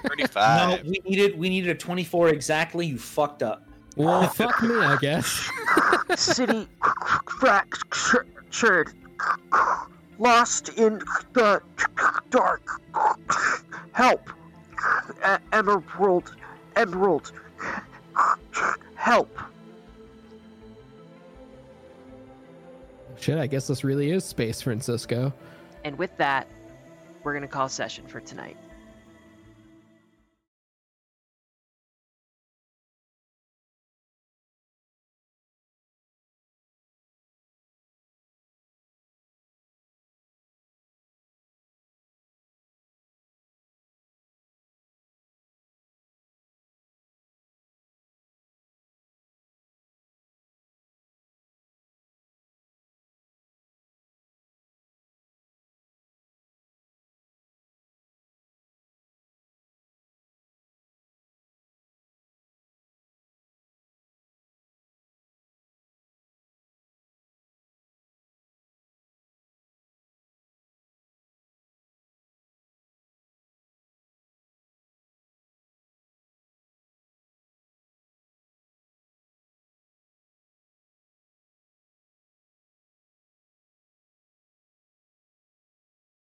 35. No, we needed we needed a 24 exactly. You fucked up. well, fuck me, I guess. City fractured. Lost in the dark. Help. Emerald. Emerald. Help. Shit, I guess this really is space, Francisco. And with that, we're going to call session for tonight.